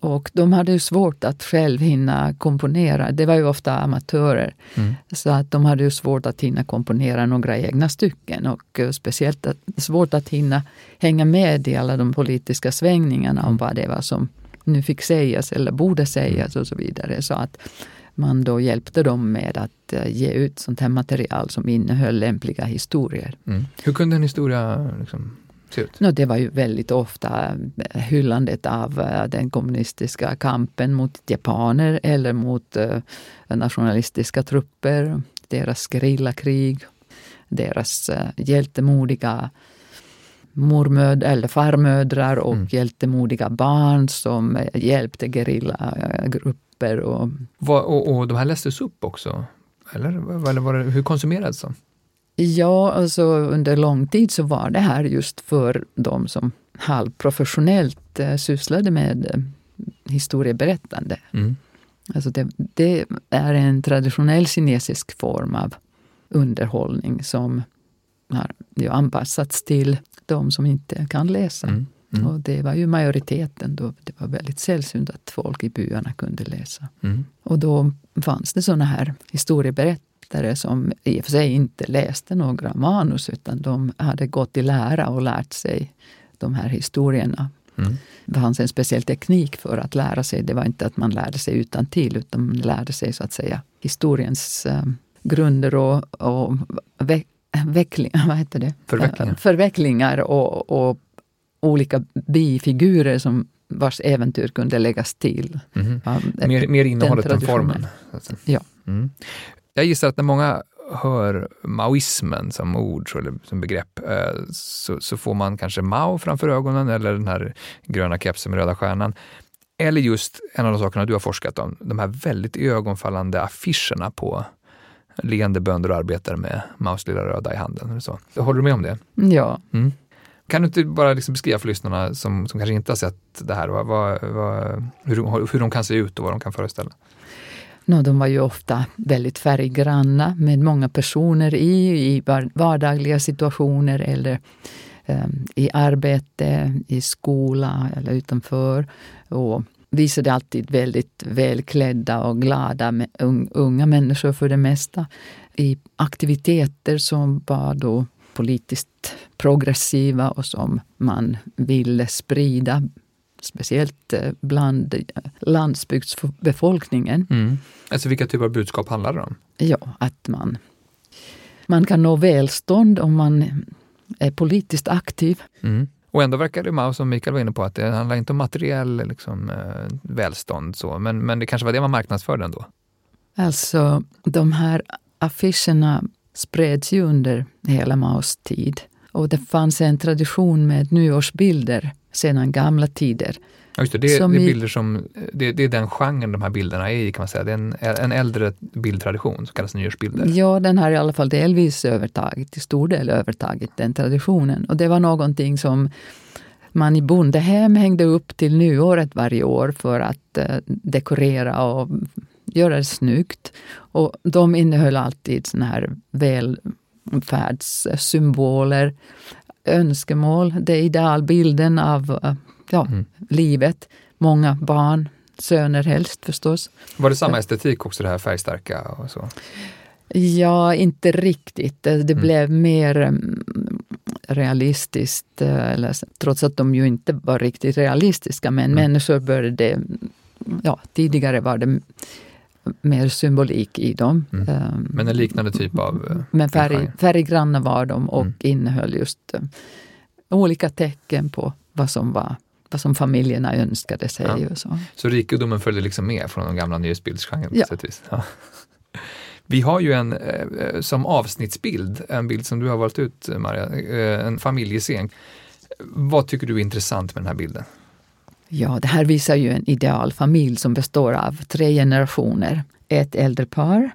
S3: och de hade ju svårt att själv hinna komponera. Det var ju ofta amatörer. Mm. Så att de hade ju svårt att hinna komponera några egna stycken. Och eh, speciellt att, svårt att hinna hänga med i alla de politiska svängningarna om vad det var som nu fick sägas eller borde sägas och så vidare. Så att man då hjälpte dem med att eh, ge ut sånt här material som innehöll lämpliga historier.
S1: Mm. Hur kunde en historia liksom
S3: se ut? No, det var ju väldigt ofta eh, hyllandet av eh, den kommunistiska kampen mot japaner eller mot uh, nationalistiska trupper, deras gerillakrig, deras hjältemodiga mormöd eller farmödrar och mm. hjältemodiga barn som hjälpte gerillagrupper. Och,
S1: och, och de här lästes upp också? Eller, eller det, hur konsumerades de?
S3: Ja, alltså under lång tid så var det här just för de som halvprofessionellt eh, sysslade med eh, historieberättande. Mm. Alltså det, det, är en traditionell kinesisk form av underhållning som har ju anpassats till de som inte kan läsa. Mm. Mm. Och det var ju majoriteten då. Det var väldigt sällsynt att folk i byarna kunde läsa. Mm. Och då fanns det såna här historieberättare författare som i och för sig inte läste några manus utan de hade gått i lära och lärt sig de här historierna
S1: Mm.
S3: Det fanns en speciell teknik för att lära sig. Det var inte att man lärde sig utan till utan man lärde sig så att säga historiens eh, grunder och, och ve veckling, vad heter det?
S1: Förvecklingar.
S3: Eh, förvecklingar och, och olika bifigurer som vars äventyr kunde läggas till. Ja,
S1: Mer, mer innehållet än formen.
S3: Ja.
S1: Mm. Jag gissar att när många hör maoismen som ord eller som begrepp eh, så, så får man kanske Mao framför ögonen eller den här gröna kepsen med röda stjärnan. Eller just en av de sakerna du har forskat om, de här väldigt ögonfallande affischerna på leende bönder och arbetare med Maos lilla röda i handen. Eller så. Håller du med om det?
S3: Ja,
S1: Mm. Kan du inte bara liksom beskriva för lyssnarna som, som kanske inte har sett det här, vad, vad, vad, hur, de, hur de kan se ut och vad de kan föreställa?
S3: No, de var ju ofta väldigt färggranna med många personer i, i vardagliga situationer eller um, i arbete, i skola eller utanför. Och visade alltid väldigt välklädda och glada med, unga människor för det mesta. I aktiviteter som var då politiskt progressiva och som man ville sprida speciellt eh, bland eh, landsbygdsbefolkningen.
S1: Mm. Alltså vilka typer av budskap handlar det om?
S3: Ja, att man, man kan nå välstånd om man är politiskt aktiv.
S1: Mm. Och ändå verkar det Mao, som Mikael var inne på, att det handlar inte om materiell liksom, eh, välstånd, så. Men, men det kanske var det man marknadsförde ändå?
S3: Alltså, de här affischerna spreds ju under hela Maos tid. Och det fanns en tradition med nyårsbilder sedan gamla tider.
S1: Ja, just det, det, det, är
S3: i-
S1: bilder som, det, det är den genren de här bilderna är i, kan man säga. Det är en, en äldre bildtradition som kallas nyårsbilder.
S3: Ja, den har i alla fall delvis övertagit, till stor del övertagit den traditionen. Och det var någonting som man i bondehem hängde upp till nyåret varje år för att eh, dekorera och göra det snyggt. Och de innehöll alltid såna här välfärdssymboler, önskemål, det är idealbilden av eh, ja,
S1: Mm.
S3: livet. Många barn, söner helst förstås.
S1: Var det samma estetik också, det här färgstarka och så?
S3: Ja, inte riktigt. Det, det
S1: Mm.
S3: blev mer mm, realistiskt, eh, eller, trots att de ju inte var riktigt realistiska. Men
S1: Mm.
S3: människor började... Ja, tidigare var det mer symbolik i dem.
S1: Mm.
S3: Ehm,
S1: Men en liknande typ av... eh,
S3: men färg, färggranna var de och
S1: Mm.
S3: innehöll just eh, olika tecken på vad som, var, vad som familjerna önskade sig.
S1: Ja.
S3: Och så.
S1: Så rikedomen följde liksom med från de gamla nyhetsbildsgenren
S3: Ja.
S1: Ja. Vi har ju en eh, som avsnittsbild, en bild som du har valt ut Maria, en familjescen. Vad tycker du är intressant med den här bilden?
S3: Ja, det här visar ju en idealfamilj som består av tre generationer. Ett äldre par,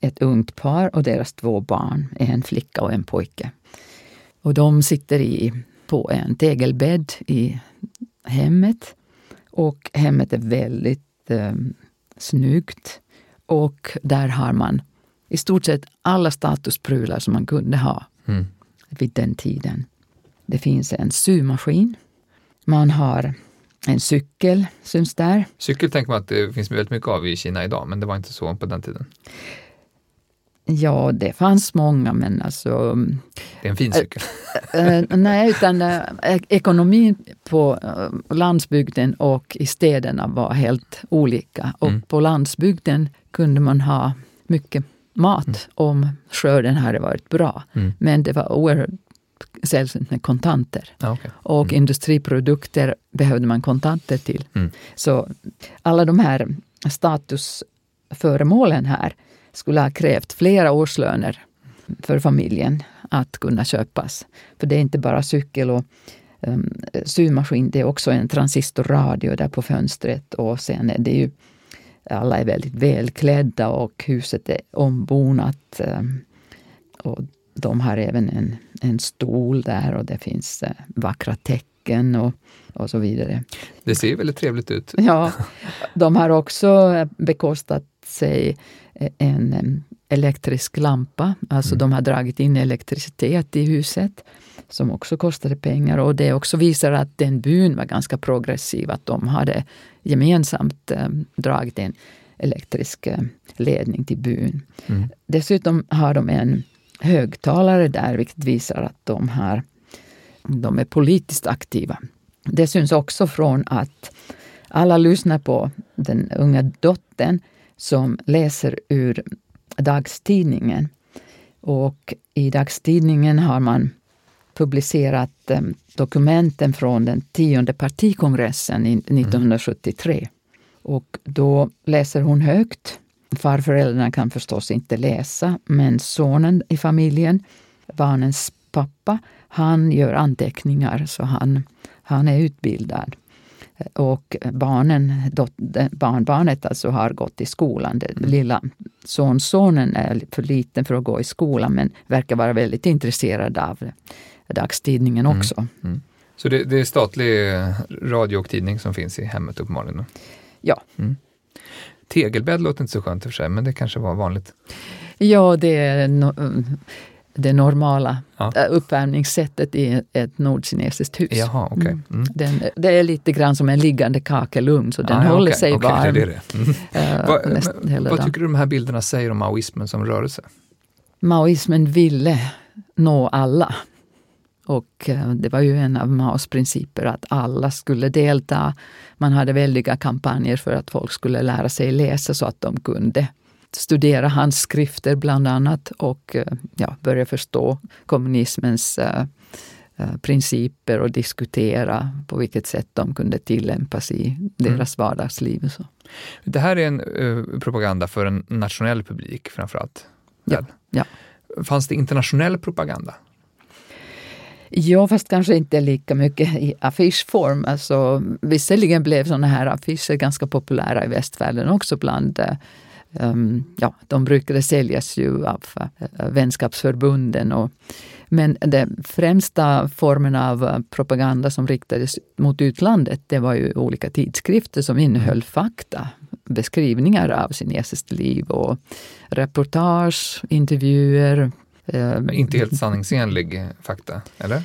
S3: ett ungt par och deras två barn, en flicka och en pojke. Och de sitter i, på en tegelbädd i hemmet. Och hemmet är väldigt eh, snyggt. Och där har man i stort sett alla statusprylar som man kunde ha
S1: Mm.
S3: vid den tiden. Det finns en symaskin. Man har en cykel, syns där.
S1: Cykel tänker man att det finns väldigt mycket av i Kina idag, men det var inte så på den tiden.
S3: Ja, det fanns många, men alltså...
S1: Det är en fin cykel.
S3: eh, nej, utan eh, ekonomin på eh, landsbygden och i städerna var helt olika. Och
S1: Mm.
S3: på landsbygden kunde man ha mycket mat om skörden hade varit bra.
S1: Mm.
S3: Men det var oerhört sällsynt med kontanter.
S1: Okej.
S3: Och
S1: Mm.
S3: industriprodukter behövde man kontanter till.
S1: Mm.
S3: Så alla de här statusföremålen här skulle ha krävt flera årslöner för familjen att kunna köpas. För det är inte bara cykel och um, symaskin, det är också en transistorradio där på fönstret och sen är det ju alla är väldigt välklädda och huset är ombonat. um, och de har även en, en stol där och det finns eh, vackra tecken och, och så vidare.
S1: Det ser väldigt trevligt ut.
S3: Ja, de har också eh, bekostat sig eh, en elektrisk lampa. Alltså
S1: Mm.
S3: de har dragit in elektricitet i huset som också kostade pengar. Och det också visar att den byn var ganska progressiv, att de hade gemensamt dragit en elektrisk ledning till byn.
S1: Mm.
S3: Dessutom har de en högtalare där, vilket visar att de, här, de är politiskt aktiva. det syns också från att alla lyssnar på den unga dottern som läser ur dagstidningen. Och i dagstidningen har man publicerat eh, dokumenten från den tionde partikongressen 1973. Och då läser hon högt. Farföräldrarna kan förstås inte läsa, men sonen i familjen, barnens pappa, han gör anteckningar så han, han är utbildad. Och barnen, barnbarnet alltså har gått i skolan. Den mm. lilla sonsonen är för liten för att gå i skolan men verkar vara väldigt intresserad av dagstidningen mm. också. Mm. Mm.
S1: Så det, det, är statlig radio och tidning som finns i hemmet uppenbarligen?
S3: Ja. Mm.
S1: Tegelbädd låter inte så skönt i och för sig, men det kanske var vanligt?
S3: Ja, det är no det normala ja. Uppvärmningssättet i ett nordkinesiskt hus.
S1: Jaha, okay. Mm.
S3: mm. Den, det är lite grann som en liggande kakelugn, så den ah, håller okay, sig okay, varm.
S1: Det det. Mm. Uh, Va, men, vad tycker du de här bilderna säger om maoismen som rörelse?
S3: Maoismen ville nå alla. Och uh, det var ju en av Maos principer att alla skulle delta. Man hade väldiga kampanjer för att folk skulle lära sig läsa så att de kunde studera hans skrifter bland annat och eh, ja, börja förstå kommunismens uh, principer och diskutera på vilket sätt de kunde tillämpas i deras mm. vardagsliv. Så.
S1: Det här är en uh, propaganda för en nationell publik framförallt?
S3: Ja, ja.
S1: Fanns det internationell propaganda?
S3: Ja, fast kanske inte lika mycket i affischform. Alltså, visserligen blev sådana här affischer ganska populära i västvärlden också bland um, ja, de brukade säljas ju av uh, vänskapsförbunden. Och, men den främsta formen av propaganda som riktades mot utlandet, det var ju olika tidskrifter som innehöll fakta, beskrivningar av kinesiskt liv och reportage, intervjuer.
S1: Men inte helt sanningsenlig fakta, eller?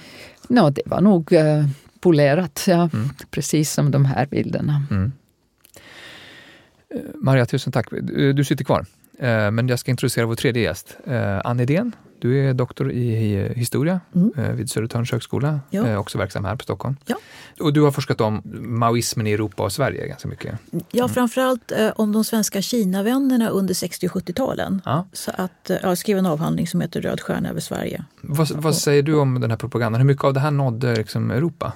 S3: No, det var nog uh, polerat, ja, mm. precis som de här bilderna. Mm.
S1: Eh, Maria, tusen tack. Du sitter kvar. Eh, men jag ska introducera vår tredje gäst. Eh, Ann Edén, du är doktor i historia mm. vid Södertörns högskola, ja. också verksam här på Stockholm. Ja. Och du har forskat om maoismen i Europa och Sverige ganska mycket.
S4: Ja, mm. framförallt om de svenska Kinavännerna under 60 och 70-talen. Ja. Så att, jag skrev en avhandling som heter Röd stjärna över Sverige.
S1: Vad, vad säger du om den här propagandan? Hur mycket av det här nådde liksom Europa?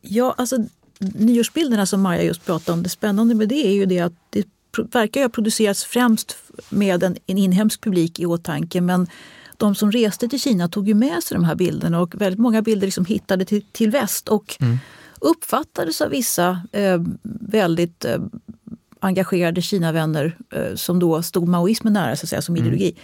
S4: Ja, alltså nyårsbilderna som Maja just pratade om, det spännande med det är ju det att det verkar ha producerats främst med en, en inhemsk publik i åtanke men de som reste till Kina tog ju med sig de här bilderna och väldigt många bilder liksom hittade till, till väst och mm. uppfattades av vissa eh, väldigt eh, engagerade Kinavänner eh, som då stod maoismen nära så att säga, som mm. ideologi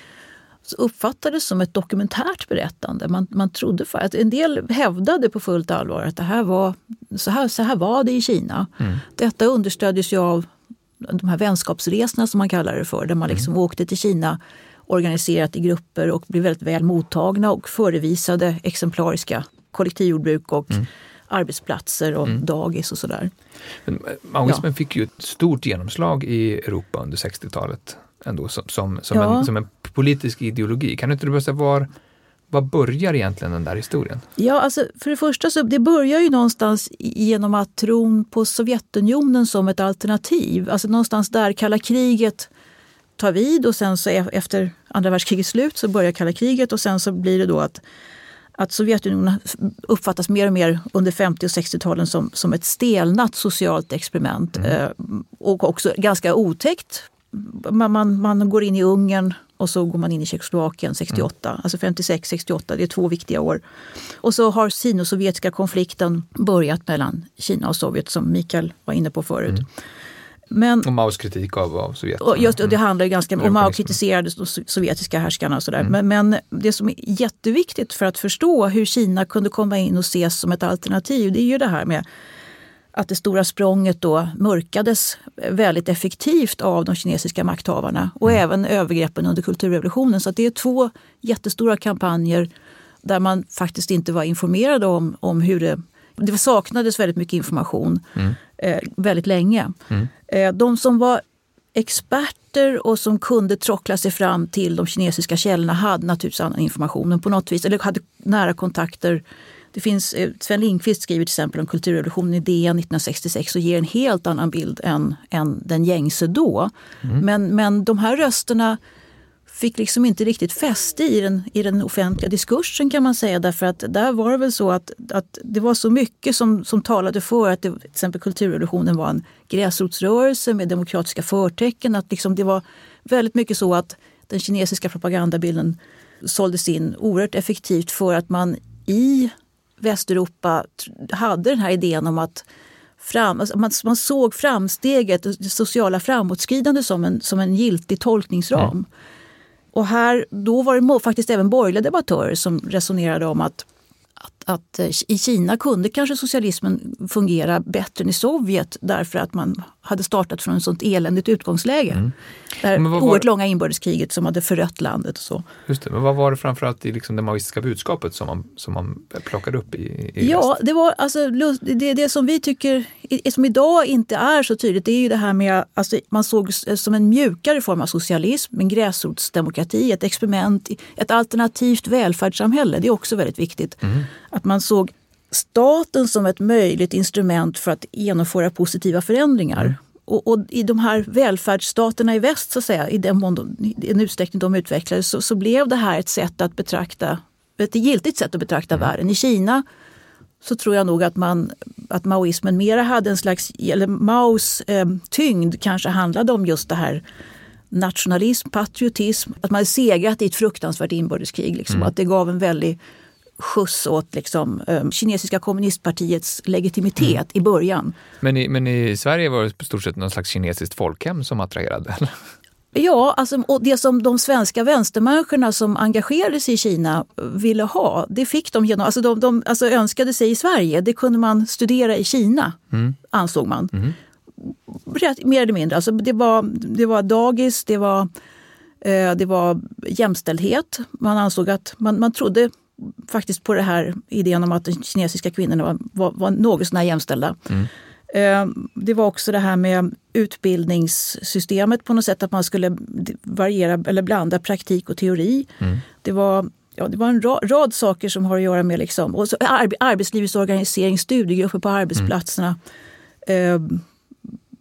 S4: så uppfattades som ett dokumentärt berättande. Man, man trodde för att en del hävdade på fullt allvar att det här var, så, här, så här var det i Kina. Mm. Detta understöddes ju av de här vänskapsresorna som man kallar det för, där man mm. liksom mm. åkte till Kina organiserat i grupper och blev väldigt väl mottagna och förevisade exemplariska kollektivjordbruk och mm. arbetsplatser och mm. dagis och sådär.
S1: Men maoismen ja. fick ju ett stort genomslag i Europa under 60-talet ändå som, som, som, ja. en, som en politisk ideologi. Kan du inte berätta var, var börjar egentligen den där historien?
S4: Ja, alltså för det första så det börjar ju någonstans genom att tron på Sovjetunionen som ett alternativ. Alltså någonstans där kalla kriget tar vid och sen så efter andra världskrigets slut så börjar kalla kriget och sen så blir det då att att Sovjetunionen uppfattas mer och mer under 50 och 60-talen som, som ett stelnat socialt experiment. Mm. Eh, och också ganska otäckt man, man, man, går in i Ungern och så går man in i Tjeckoslovakien 68. Mm. Alltså 56, 68, det är två viktiga år. Och så har sino-sovjetiska konflikten börjat mellan Kina och Sovjet som Mikael var inne på förut. Mm.
S1: Men, och Maos kritik av, av Sovjet. Och
S4: just, och det mm. handlar ganska mm. Mao kritiserade de sovjetiska härskarna och sådär. Mm. Men, men, det som är jätteviktigt för att förstå hur Kina kunde komma in och ses som ett alternativ, det är ju det här med att det stora språnget då mörkades väldigt effektivt av de kinesiska makthavarna och mm. även övergreppen under kulturrevolutionen. Så det är två jättestora kampanjer där man faktiskt inte var informerad om, om hur det... Det saknades väldigt mycket information mm. eh, väldigt länge. Mm. Eh, de som var experter och som kunde trockla sig fram till de kinesiska källorna hade naturligtvis annan information. På något vis, eller hade nära kontakter Det finns, eh, Sven Lindqvist skriver till exempel om kulturrevolutionen i DN 1966 och ger en helt annan bild än, än den gängse då. Mm. Men, men de här rösterna fick liksom inte riktigt fäste i den, i den offentliga diskursen kan man säga. Därför att där var det väl så att, att det var så mycket som, som talade för att det, till exempel kulturrevolutionen var en gräsrotsrörelse med demokratiska förtecken. Att liksom det var väldigt mycket så att den kinesiska propagandabilden såldes in oerhört effektivt för att man i Västeuropa hade den här idén om att fram, alltså man, man, såg framsteget, det sociala framåtskridande som en, som en giltig tolkningsram. Mm. Och här, då var det faktiskt även borgerliga debattörer som resonerade om att att, att, eh, i Kina kunde kanske socialismen fungera bättre än i Sovjet därför att man hade startat från ett sånt eländigt utgångsläge. Mm. Det här var... oerhört långa inbördeskriget som hade förött landet. och så.
S1: Just det, men vad var det framförallt i liksom det maoistiska budskapet som man, som man plockade upp i, i
S4: Ja, det var alltså det, det som vi tycker, som idag inte är så tydligt, det är ju det här med alltså, man såg som en mjukare form av socialism, en gräsrotsdemokrati, ett experiment, ett alternativt välfärdssamhälle. Det är också väldigt viktigt. Mm. Att man såg staten som ett möjligt instrument för att genomföra positiva förändringar. Mm. Och, och, i de här välfärdsstaterna i väst, så att säga, i den, mån i den utsträckning de utvecklades, så, så, blev det här ett sätt att betrakta, ett giltigt sätt att betrakta mm. världen. I Kina så tror jag nog att, man, att maoismen mera hade en slags, eller Maos eh, tyngd kanske handlade om just det här nationalism, patriotism, att man segrat i ett fruktansvärt inbördeskrig. Liksom, mm. Att det gav en väldig skjuts åt liksom, um, kinesiska kommunistpartiets legitimitet mm. i början.
S1: Men i, men i Sverige var det i stort sett någon slags kinesiskt folkhem som attraherade?
S4: Ja, alltså, och det som de svenska vänstermänniskorna som engagerade sig i Kina ville ha, det fick de genom, alltså de, de alltså önskade sig i Sverige, det kunde man studera i Kina, mm. ansåg man. Mm. Rätt, mer eller mindre, alltså det, var, det var dagis, det var, eh, det var jämställdhet. Man ansåg att, man, man trodde faktiskt på det här idén om att de kinesiska kvinnorna var, var, var något sånär jämställda. Mm. Eh, det var också det här med utbildningssystemet på något sätt, att man skulle variera eller blanda praktik och teori. Mm. Det var Ja, det var en rad, rad, saker som har att göra med liksom, och så arbetslivets organisering, studiegrupper på arbetsplatserna. Mm. Eh,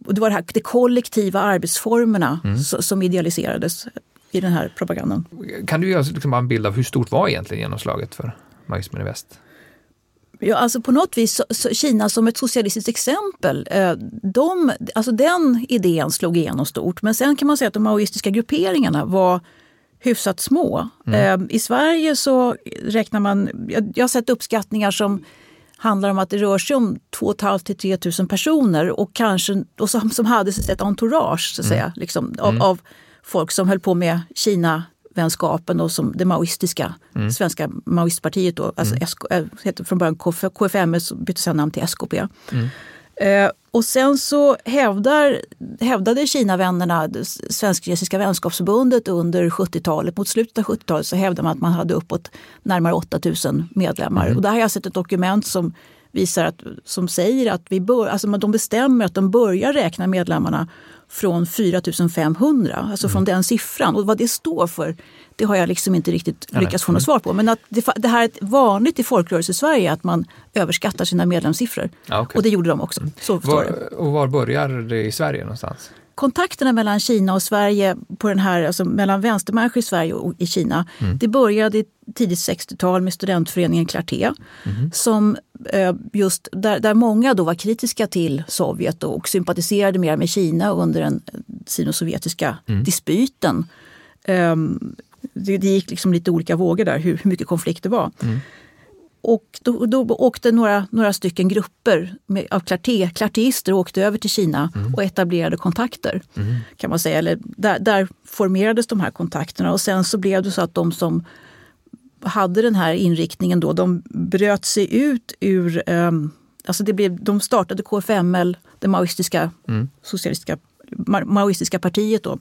S4: och det var det här, de kollektiva arbetsformerna mm. som idealiserades i den här propagandan.
S1: Kan du ge oss liksom en bild av hur stort var egentligen genomslaget för maoismen i väst?
S4: Ja, alltså på något vis, så, Kina som ett socialistiskt exempel, eh, de, alltså den idén slog igenom stort. Men sen kan man säga att de maoistiska grupperingarna var hyfsat små. Mm. Eh, I Sverige så räknar man, jag, jag har sett uppskattningar som handlar om att det rör sig om 2 500 till 3 000 personer och kanske, och som, som hade ett entourage så att säga, mm. liksom, av, mm. av folk som höll på med Kina-vänskapen och som det maoistiska, mm. svenska maoistpartiet då, alltså mm. SK, äh, hette från början KF, KFM, bytte sen namn till SKP. Mm. Eh, och sen så hävdar, hävdade Kinavännerna, Svensk-kinesiska vänskapsförbundet under 70-talet, mot slutet av 70-talet så hävdade man att man hade uppåt närmare 8000 medlemmar. Mm. Och där har jag sett ett dokument som visar att, som säger att vi bör, alltså de bestämmer att de börjar räkna medlemmarna från 4 500, alltså mm. från den siffran. Och vad det står för, det har jag liksom inte riktigt lyckats få något svar på. Men att det, det här är vanligt i folkrörelse-Sverige att man överskattar sina medlemssiffror. Ja, okay. Och det gjorde de också. Så
S1: var, och var börjar det i Sverige någonstans?
S4: Kontakterna mellan Kina och Sverige, på den här, alltså mellan vänstermänniskor i Sverige och i Kina, mm. det började i tidigt 60-tal med studentföreningen Clarté. Mm. Som eh, just, där, där många då var kritiska till Sovjet och sympatiserade mer med Kina under den sino-sovjetiska mm. dispyten. Um, det, det, gick liksom lite olika vågor där, hur, hur mycket konflikt det var. Och då, då åkte några, några stycken grupper med, av klarté, klartéister åkte över till Kina mm. och etablerade kontakter. Mm. kan man säga. Eller där, där, formerades de här kontakterna och sen så blev det så att de som hade den här inriktningen då, de bröt sig ut ur um, Alltså det blev, de startade KFML, det maoistiska, mm. socialistiska, maoistiska partiet. Då.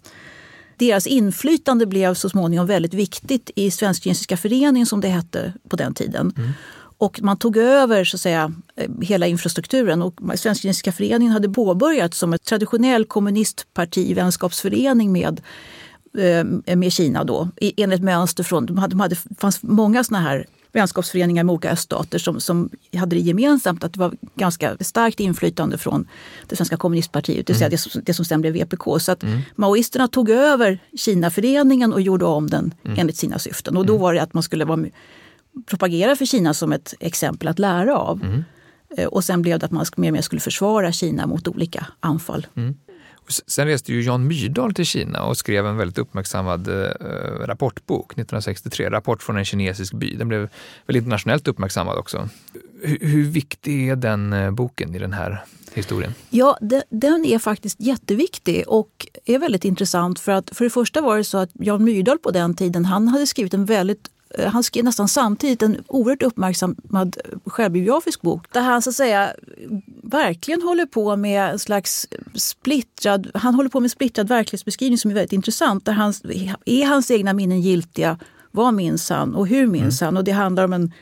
S4: Deras inflytande blev så småningom väldigt viktigt i Svensk-kinesiska föreningen som det hette på den tiden. Mm. Och man tog över så att säga, eh, hela infrastrukturen. Och Svensk-kinesiska föreningen hade påbörjat som ett traditionell kommunistparti, vänskapsförening med eh, med Kina då, enligt mönster från, de hade, de hade, fanns många såna här vänskapsföreningar med olika öststater som, som hade det gemensamt att det var ganska starkt inflytande från det svenska kommunistpartiet, det vill säga mm. det, som, det som sen blev VPK. Så att mm. maoisterna tog över Kinaföreningen och gjorde om den mm. enligt sina syften. Och då mm. var det att man skulle vara, propagera för Kina som ett exempel att lära av. Mm. Eh, och sen blev det att man mer och mer skulle försvara Kina mot olika anfall. Mm.
S1: Sen reste ju Jan Myrdal till Kina och skrev en väldigt uppmärksammad eh, eh rapportbok 1963, Rapport från en kinesisk by. Den blev väl internationellt uppmärksammad också. Hur, hur viktig är den eh, boken i den här historien?
S4: Ja, de, den är faktiskt jätteviktig och är väldigt intressant för att för det första var det så att Jan Myrdal på den tiden, han hade skrivit en väldigt han skrev nästan samtidigt en oerhört uppmärksammad självbiografisk bok där han så att säga verkligen håller på med en slags splittrad, han håller på med splittrad verklighetsbeskrivning som är väldigt intressant. Där hans, är hans egna minnen giltiga? Vad minns han och hur minns mm. han? Och det handlar om en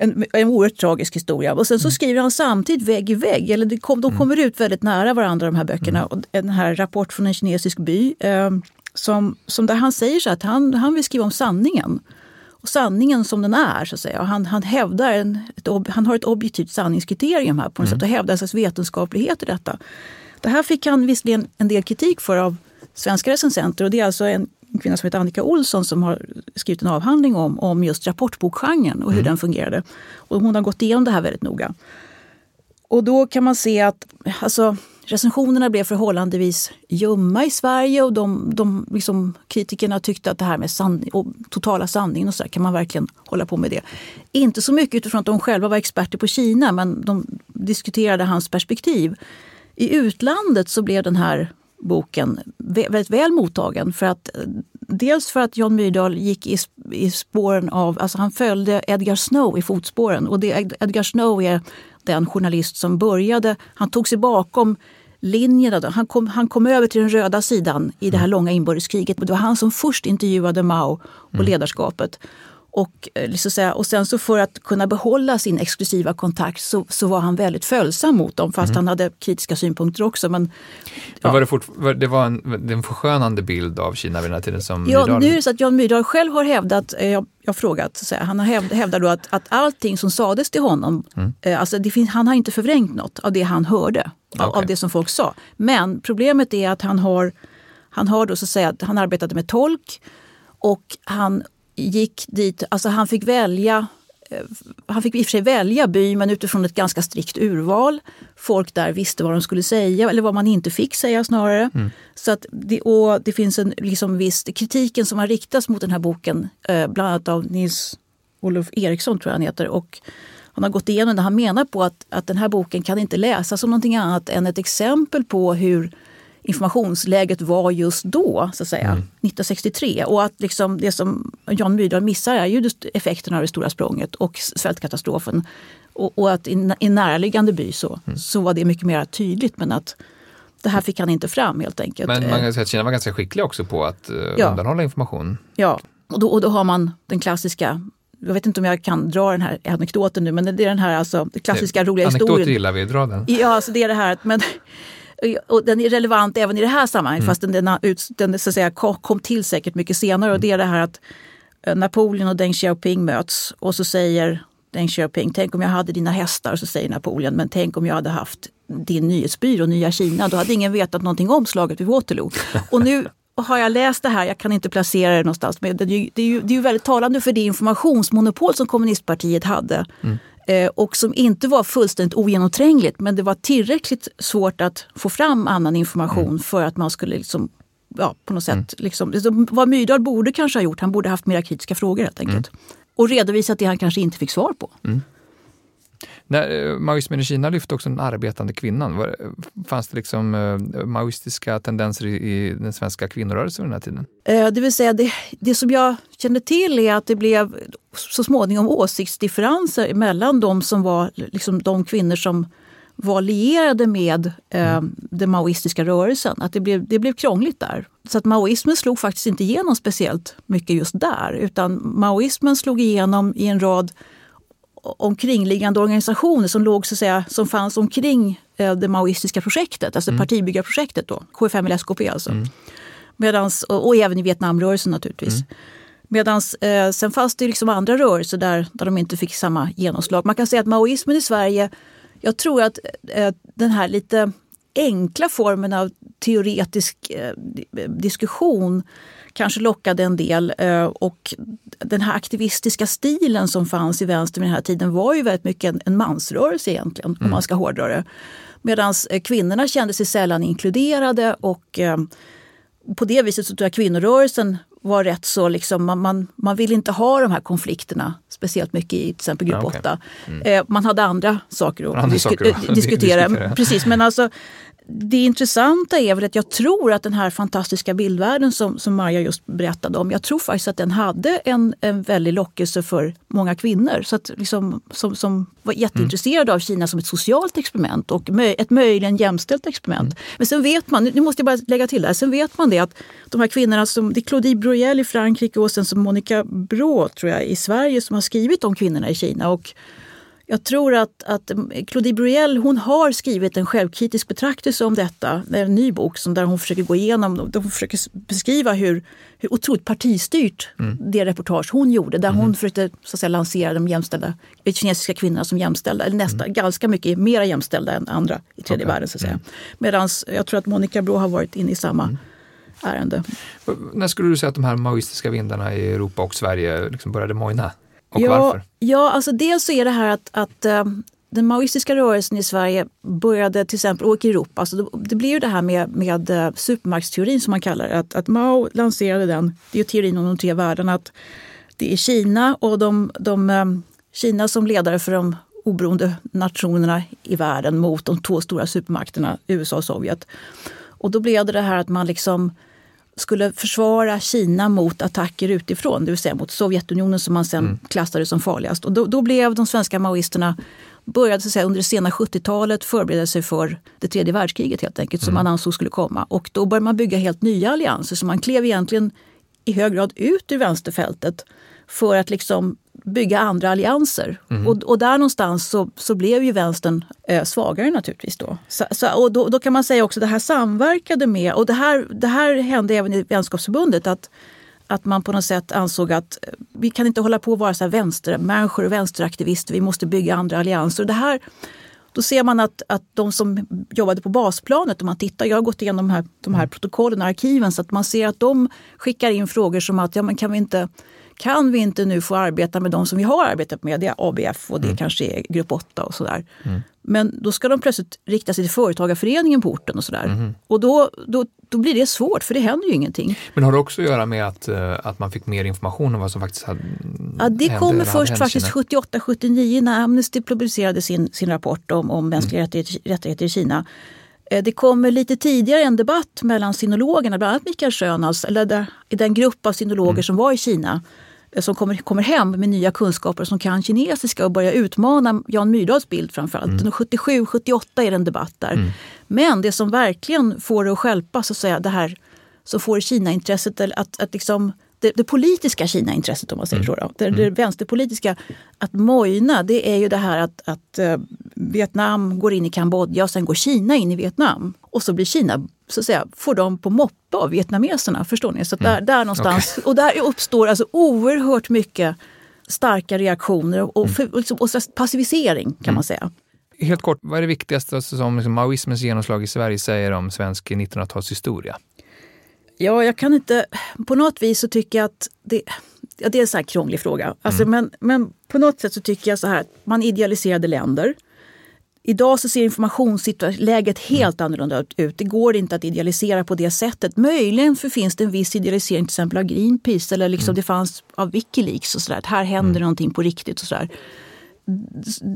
S4: en, en oerhört tragisk historia. Och sen så mm. skriver han samtidigt vägg i vägg, eller det kom, de mm. kommer ut väldigt nära varandra de här böckerna. Mm. Och den här Rapport från en kinesisk by, eh, som, som där han säger så att han, han vill skriva om sanningen och sanningen som den är. Så att säga. Han, han, hävdar en, ett, han har ett objektivt sanningskriterium här på något mm. sätt och hävdar en slags vetenskaplighet i detta. Det här fick han visserligen en del kritik för av svenska recensenter och det är alltså en kvinna som heter Annika Olsson som har skrivit en avhandling om, om just rapportbokgenren och hur mm. den fungerade. Och hon har gått igenom det här väldigt noga. Och då kan man se att alltså, recensionerna blev förhållandevis ljumma i Sverige och de, de liksom, kritikerna tyckte att det här med sanning, och totala sanningen och så där, kan man verkligen hålla på med det. Inte så mycket utifrån att de själva var experter på Kina men de diskuterade hans perspektiv. I utlandet så blev den här boken väldigt väl mottagen. För att, dels för att John Myrdal gick i, i spåren av, alltså han följde Edgar Snow i fotspåren. Och det, Edgar Snow är den journalist som började, han tog sig bakom linjerna. Han kom, han kom över till den röda sidan i det här mm. långa inbördeskriget. Det var han som först intervjuade Mao och mm. ledarskapet. Och, eh, liksom och sen så för att kunna behålla sin exklusiva kontakt så, så var han väldigt följsam mot dem, fast mm. han hade kritiska synpunkter också. Men,
S1: ja. var det, fort, det var en, en förskönande bild av Kina vid den här tiden som
S4: Ja, Myrdal... nu är det så att Jan Myrdal själv har hävdat, eh, jag, jag frågat, så här, han har hävd, hävdar då att, att allting som sades till honom, mm. eh, alltså finns, han har inte förvrängt något av det han hörde, okay. av, av det som folk sa. Men problemet är att han har, han har då så att säga, han arbetade med tolk och han gick dit, alltså han fick välja eh, han fick i och för sig välja by, men utifrån ett ganska strikt urval. Folk där visste vad de skulle säga, eller vad man inte fick säga snarare. Mm. Så att det, och det finns en liksom viss kritiken som har riktats mot den här boken, eh, bland annat av Nils Olof Eriksson, tror jag han heter. Och han har gått igenom det. Han menar på att, att den här boken kan inte läsas som någonting annat än ett exempel på hur informationsläget var just då, så att säga, mm. 1963. Och att liksom det som Jan Myrdal missar är ju effekterna av det stora språnget och svältkatastrofen. Och, och att i, en närliggande by så, mm. så var det mycket mer tydligt. Men att det här fick han inte fram helt enkelt.
S1: Men man kan säga att Kina var ganska skickliga också på att uh, ja. undanhålla information.
S4: Ja, och då, och då har man den klassiska jag vet inte om jag kan dra den här anekdoten nu, men det är den här alltså, klassiska roliga historien.
S1: Anekdoter gillar vi, dra den.
S4: Ja, alltså det är det här att men, och den är relevant även i det här sammanhanget, mm. fast den, den, den så att säga, kom till säkert mycket senare. Och det är det här att eh, Napoleon och Deng Xiaoping möts och så säger Deng Xiaoping, tänk om jag hade dina hästar, så säger Napoleon, men tänk om jag hade haft din nyhetsbyrå, Nya Kina, då hade ingen vetat någonting om slaget vid Waterloo. Och nu har jag läst det här, jag kan inte placera det någonstans, men det är ju, det är ju, det är ju väldigt talande för det informationsmonopol som kommunistpartiet hade. Mm. Eh, och som inte var fullständigt ogenomträngligt men det var tillräckligt svårt att få fram annan information mm. för att man skulle liksom, ja, på något sätt, mm. liksom, vad Myrdal borde kanske ha gjort, han borde haft mera kritiska frågor helt enkelt. Mm. Och redovisat det han kanske inte fick svar på.
S1: När eh, maoismen i Kina lyfte också den arbetande kvinnan. Var, fanns det liksom eh, maoistiska tendenser i, i, den svenska kvinnorörelsen vid den här tiden?
S4: Eh, det vill säga, det, det som jag kände till är att det blev så småningom åsiktsdifferenser mellan de som var liksom de kvinnor som var lierade med eh, mm. den maoistiska rörelsen. Att det blev, det blev krångligt där. Så att maoismen slog faktiskt inte igenom speciellt mycket just där. Utan maoismen slog igenom i en rad omkringliggande organisationer som, låg, så att säga, som fanns omkring eh, det maoistiska projektet, alltså mm. partibyggarprojektet då, KFML SKP alltså. Mm. Medans, och, och, även i Vietnamrörelsen naturligtvis. Mm. Medan eh, sen fanns det liksom andra rörelser där, där de inte fick samma genomslag. Man kan säga att maoismen i Sverige, jag tror att eh, den här lite enkla formen av teoretisk eh, diskussion kanske lockade en del. Eh, och den här aktivistiska stilen som fanns i vänster vid den här tiden var ju väldigt mycket en, en mansrörelse egentligen, mm. om man ska hårdra det. Medan eh, kvinnorna kände sig sällan inkluderade och eh, på det viset så tror jag kvinnorörelsen var rätt så, liksom, man, man, man vill inte ha de här konflikterna speciellt mycket i till exempel grupp ja, okay. 8. Mm. Eh, man hade andra saker att andra disku saker att diskutera. diskutera. Precis, men alltså det intressanta är väl att jag tror att den här fantastiska bildvärlden som, som Maja just berättade om, jag tror faktiskt att den hade en, en väldig lockelse för många kvinnor så att liksom, som, som var jätteintresserade mm. av Kina som ett socialt experiment och möj, ett möjligen jämställt experiment. Mm. Men sen vet man, nu måste jag bara lägga till det här, sen vet man det att de här kvinnorna som, det är Claudie Broyel i Frankrike och sen som Monica Brå tror jag i Sverige som har skrivit om kvinnorna i Kina. Och jag tror att, att Claudie Bruel hon har skrivit en självkritisk betraktelse om detta. Det är en ny bok som där hon försöker gå igenom, där hon försöker beskriva hur, hur otroligt partistyrt mm. det reportage hon gjorde. Där mm. hon försökte så att säga, lansera de jämställda, de kinesiska kvinnorna som jämställda. Eller nästan, mm. ganska mycket mer jämställda än andra i tredje okay. världen. Så att säga. Mm. Medan jag tror att Monica Brå har varit inne i samma mm. ärende.
S1: När skulle du säga att de här maoistiska vindarna i Europa och Sverige liksom började mojna? Och
S4: ja,
S1: varför?
S4: Ja, alltså dels så är det här att, att uh, den maoistiska rörelsen i Sverige började till exempel, och i Europa, alltså det, det blir ju det här med, med uh, supermaktsteorin som man kallar det. Att, att Mao lanserade den, det är ju teorin om de tre världarna, att det är Kina och de, de um, Kina som ledare för de oberoende nationerna i världen mot de två stora supermakterna USA och Sovjet. Och då blev det det här att man liksom skulle försvara Kina mot attacker utifrån, det vill säga mot Sovjetunionen som man sen mm. klassade som farligast. Och då, då blev de svenska maoisterna började så säga, under det sena 70-talet förbereda sig för det tredje världskriget helt enkelt, som mm. man ansåg skulle komma. Och då började man bygga helt nya allianser, så man klev egentligen i hög grad ut ur vänsterfältet för att liksom bygga andra allianser. Mm. Och, och, där någonstans så, så blev ju vänstern eh, svagare naturligtvis. Då. Så, så, och då, då, kan man säga också att det här samverkade med, och det här, det här hände även i vänskapsförbundet, att, att man på något sätt ansåg att eh, vi kan inte hålla på att vara så här vänstermänniskor och vänsteraktivister, vi måste bygga andra allianser. Och det här, då ser man att, att de som jobbade på basplanet, om man tittar, jag har gått igenom de här, de här protokollen och arkiven, så att man ser att de skickar in frågor som att ja, men kan vi inte kan vi inte nu få arbeta med de som vi har arbetat med, det är ABF och det mm. kanske är grupp 8 och sådär. Mm. Men då ska de plötsligt rikta sig till företagarföreningen på orten och sådär. Mm. Och då, då, då blir det svårt för det händer ju ingenting.
S1: Men har det också att göra med att, eh, att man fick mer information om vad som faktiskt hade
S4: Ja, det hände, kommer först faktiskt 78-79 när Amnesty publicerade sin, sin rapport om, om mänskliga mm. rättigheter i Kina. Eh, det kommer lite tidigare en debatt mellan sinologerna, bland annat Mikael Schönals, eller där, i den grupp av sinologer mm. som var i Kina som kommer, kommer hem med nya kunskaper som kan kinesiska och börjar utmana Jan Myrdals bild framförallt. Mm. 77-78 är det en debatt där. Mm. Men det som verkligen får det att skälpa, så att säga, det här som får Kina-intresset att, att liksom det, det, politiska Kina-intresset, om man säger mm. så, då, det, det mm. vänsterpolitiska, att mojna, det är ju det här att, att uh, Vietnam går in i Kambodja och sen går Kina in i Vietnam. Och så blir Kina, så att säga, får de på moppe av vietnameserna. Förstår ni? Så där, mm. där någonstans, okay. och där uppstår alltså oerhört mycket starka reaktioner och, för, mm. liksom, och passivisering kan mm. man säga.
S1: Helt kort, vad är det viktigaste som liksom, maoismens genomslag i Sverige säger om svensk 1900-talshistoria?
S4: Ja, jag kan inte... På något vis så tycker jag att det, ja, det är en sån här krånglig fråga. Alltså, mm. men, men på något sätt så tycker jag så här att man idealiserade länder. Idag så ser informationsläget helt mm. annorlunda ut. Det går inte att idealisera på det sättet. Möjligen för finns det en viss idealisering till exempel av Greenpeace eller liksom mm. det fanns av Wikileaks och sådär. Här händer mm. någonting på riktigt och sådär.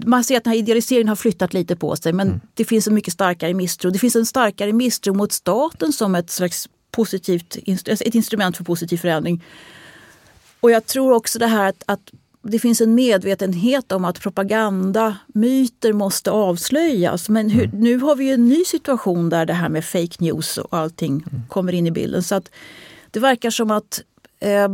S4: Man ser att den här idealiseringen har flyttat lite på sig men mm. det finns en mycket starkare misstro. Det finns en starkare misstro mot staten som ett slags positivt, ett instrument för positiv förändring. Och jag tror också det här att, att det finns en medvetenhet om att propagandamyter måste avslöjas. Men hur, mm. nu har vi en ny situation där det här med fake news och allting mm. kommer in i bilden. Så att det verkar som att eh,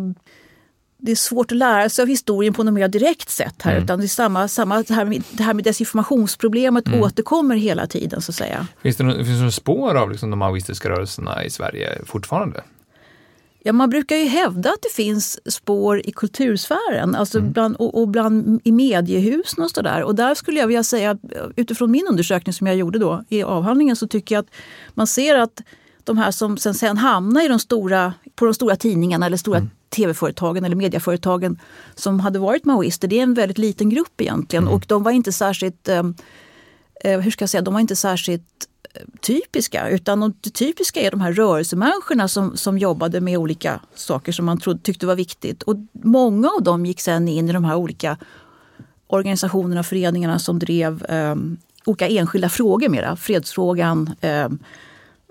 S4: det är svårt att lära sig av historien på något mer direkt sätt här. Mm. Utan det, är samma, samma, det, här med, det här med desinformationsproblemet mm. återkommer hela tiden. så att säga.
S1: Finns det, några, spår av liksom, de maoistiska rörelserna i Sverige fortfarande?
S4: Ja, man brukar ju hävda att det finns spår i kultursfären alltså mm. bland, och, och, bland, i mediehusen och sådär. Och där skulle jag vilja säga, utifrån min undersökning som jag gjorde då i avhandlingen, så tycker jag att man ser att de här som sen, sen hamnar i de stora, på de stora tidningarna eller stora mm. tv-företagen eller medieföretagen som hade varit maoister, det är en väldigt liten grupp egentligen. Mm. Och de var inte särskilt, eh, eh hur ska jag säga, de var inte särskilt typiska. Utan de typiska är de här rörelsemänniskorna som, som jobbade med olika saker som man trodde, tyckte var viktigt. Och många av dem gick sen in i de här olika organisationerna och föreningarna som drev eh, olika enskilda frågor mera. Fredsfrågan, eh,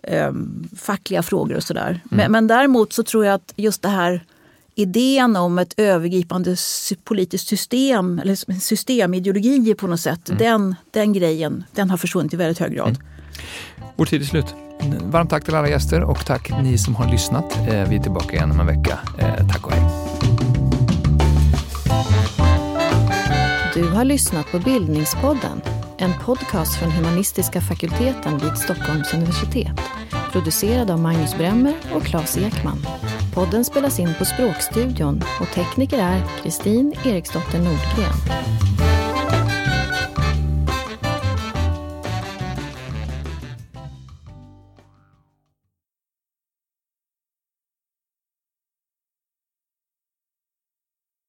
S4: eh, fackliga frågor och sådär. Mm. Men, men däremot så tror jag att just det här idén om ett övergripande politiskt system, eller systemideologi på något sätt, mm. den, den grejen den har försvunnit i väldigt hög grad. Mm.
S1: Vår tid är slut. Varmt tack till alla gäster och tack ni som har lyssnat. Eh, vi är tillbaka igen om en vecka. Eh, tack och hej.
S5: Du har lyssnat på Bildningspodden, en podcast från humanistiska fakulteten vid Stockholms universitet. Producerad av Magnus Bremmer och Claes Ekman. Podden spelas in på Språkstudion och tekniker är Kristin Eriksdotter Nordgren.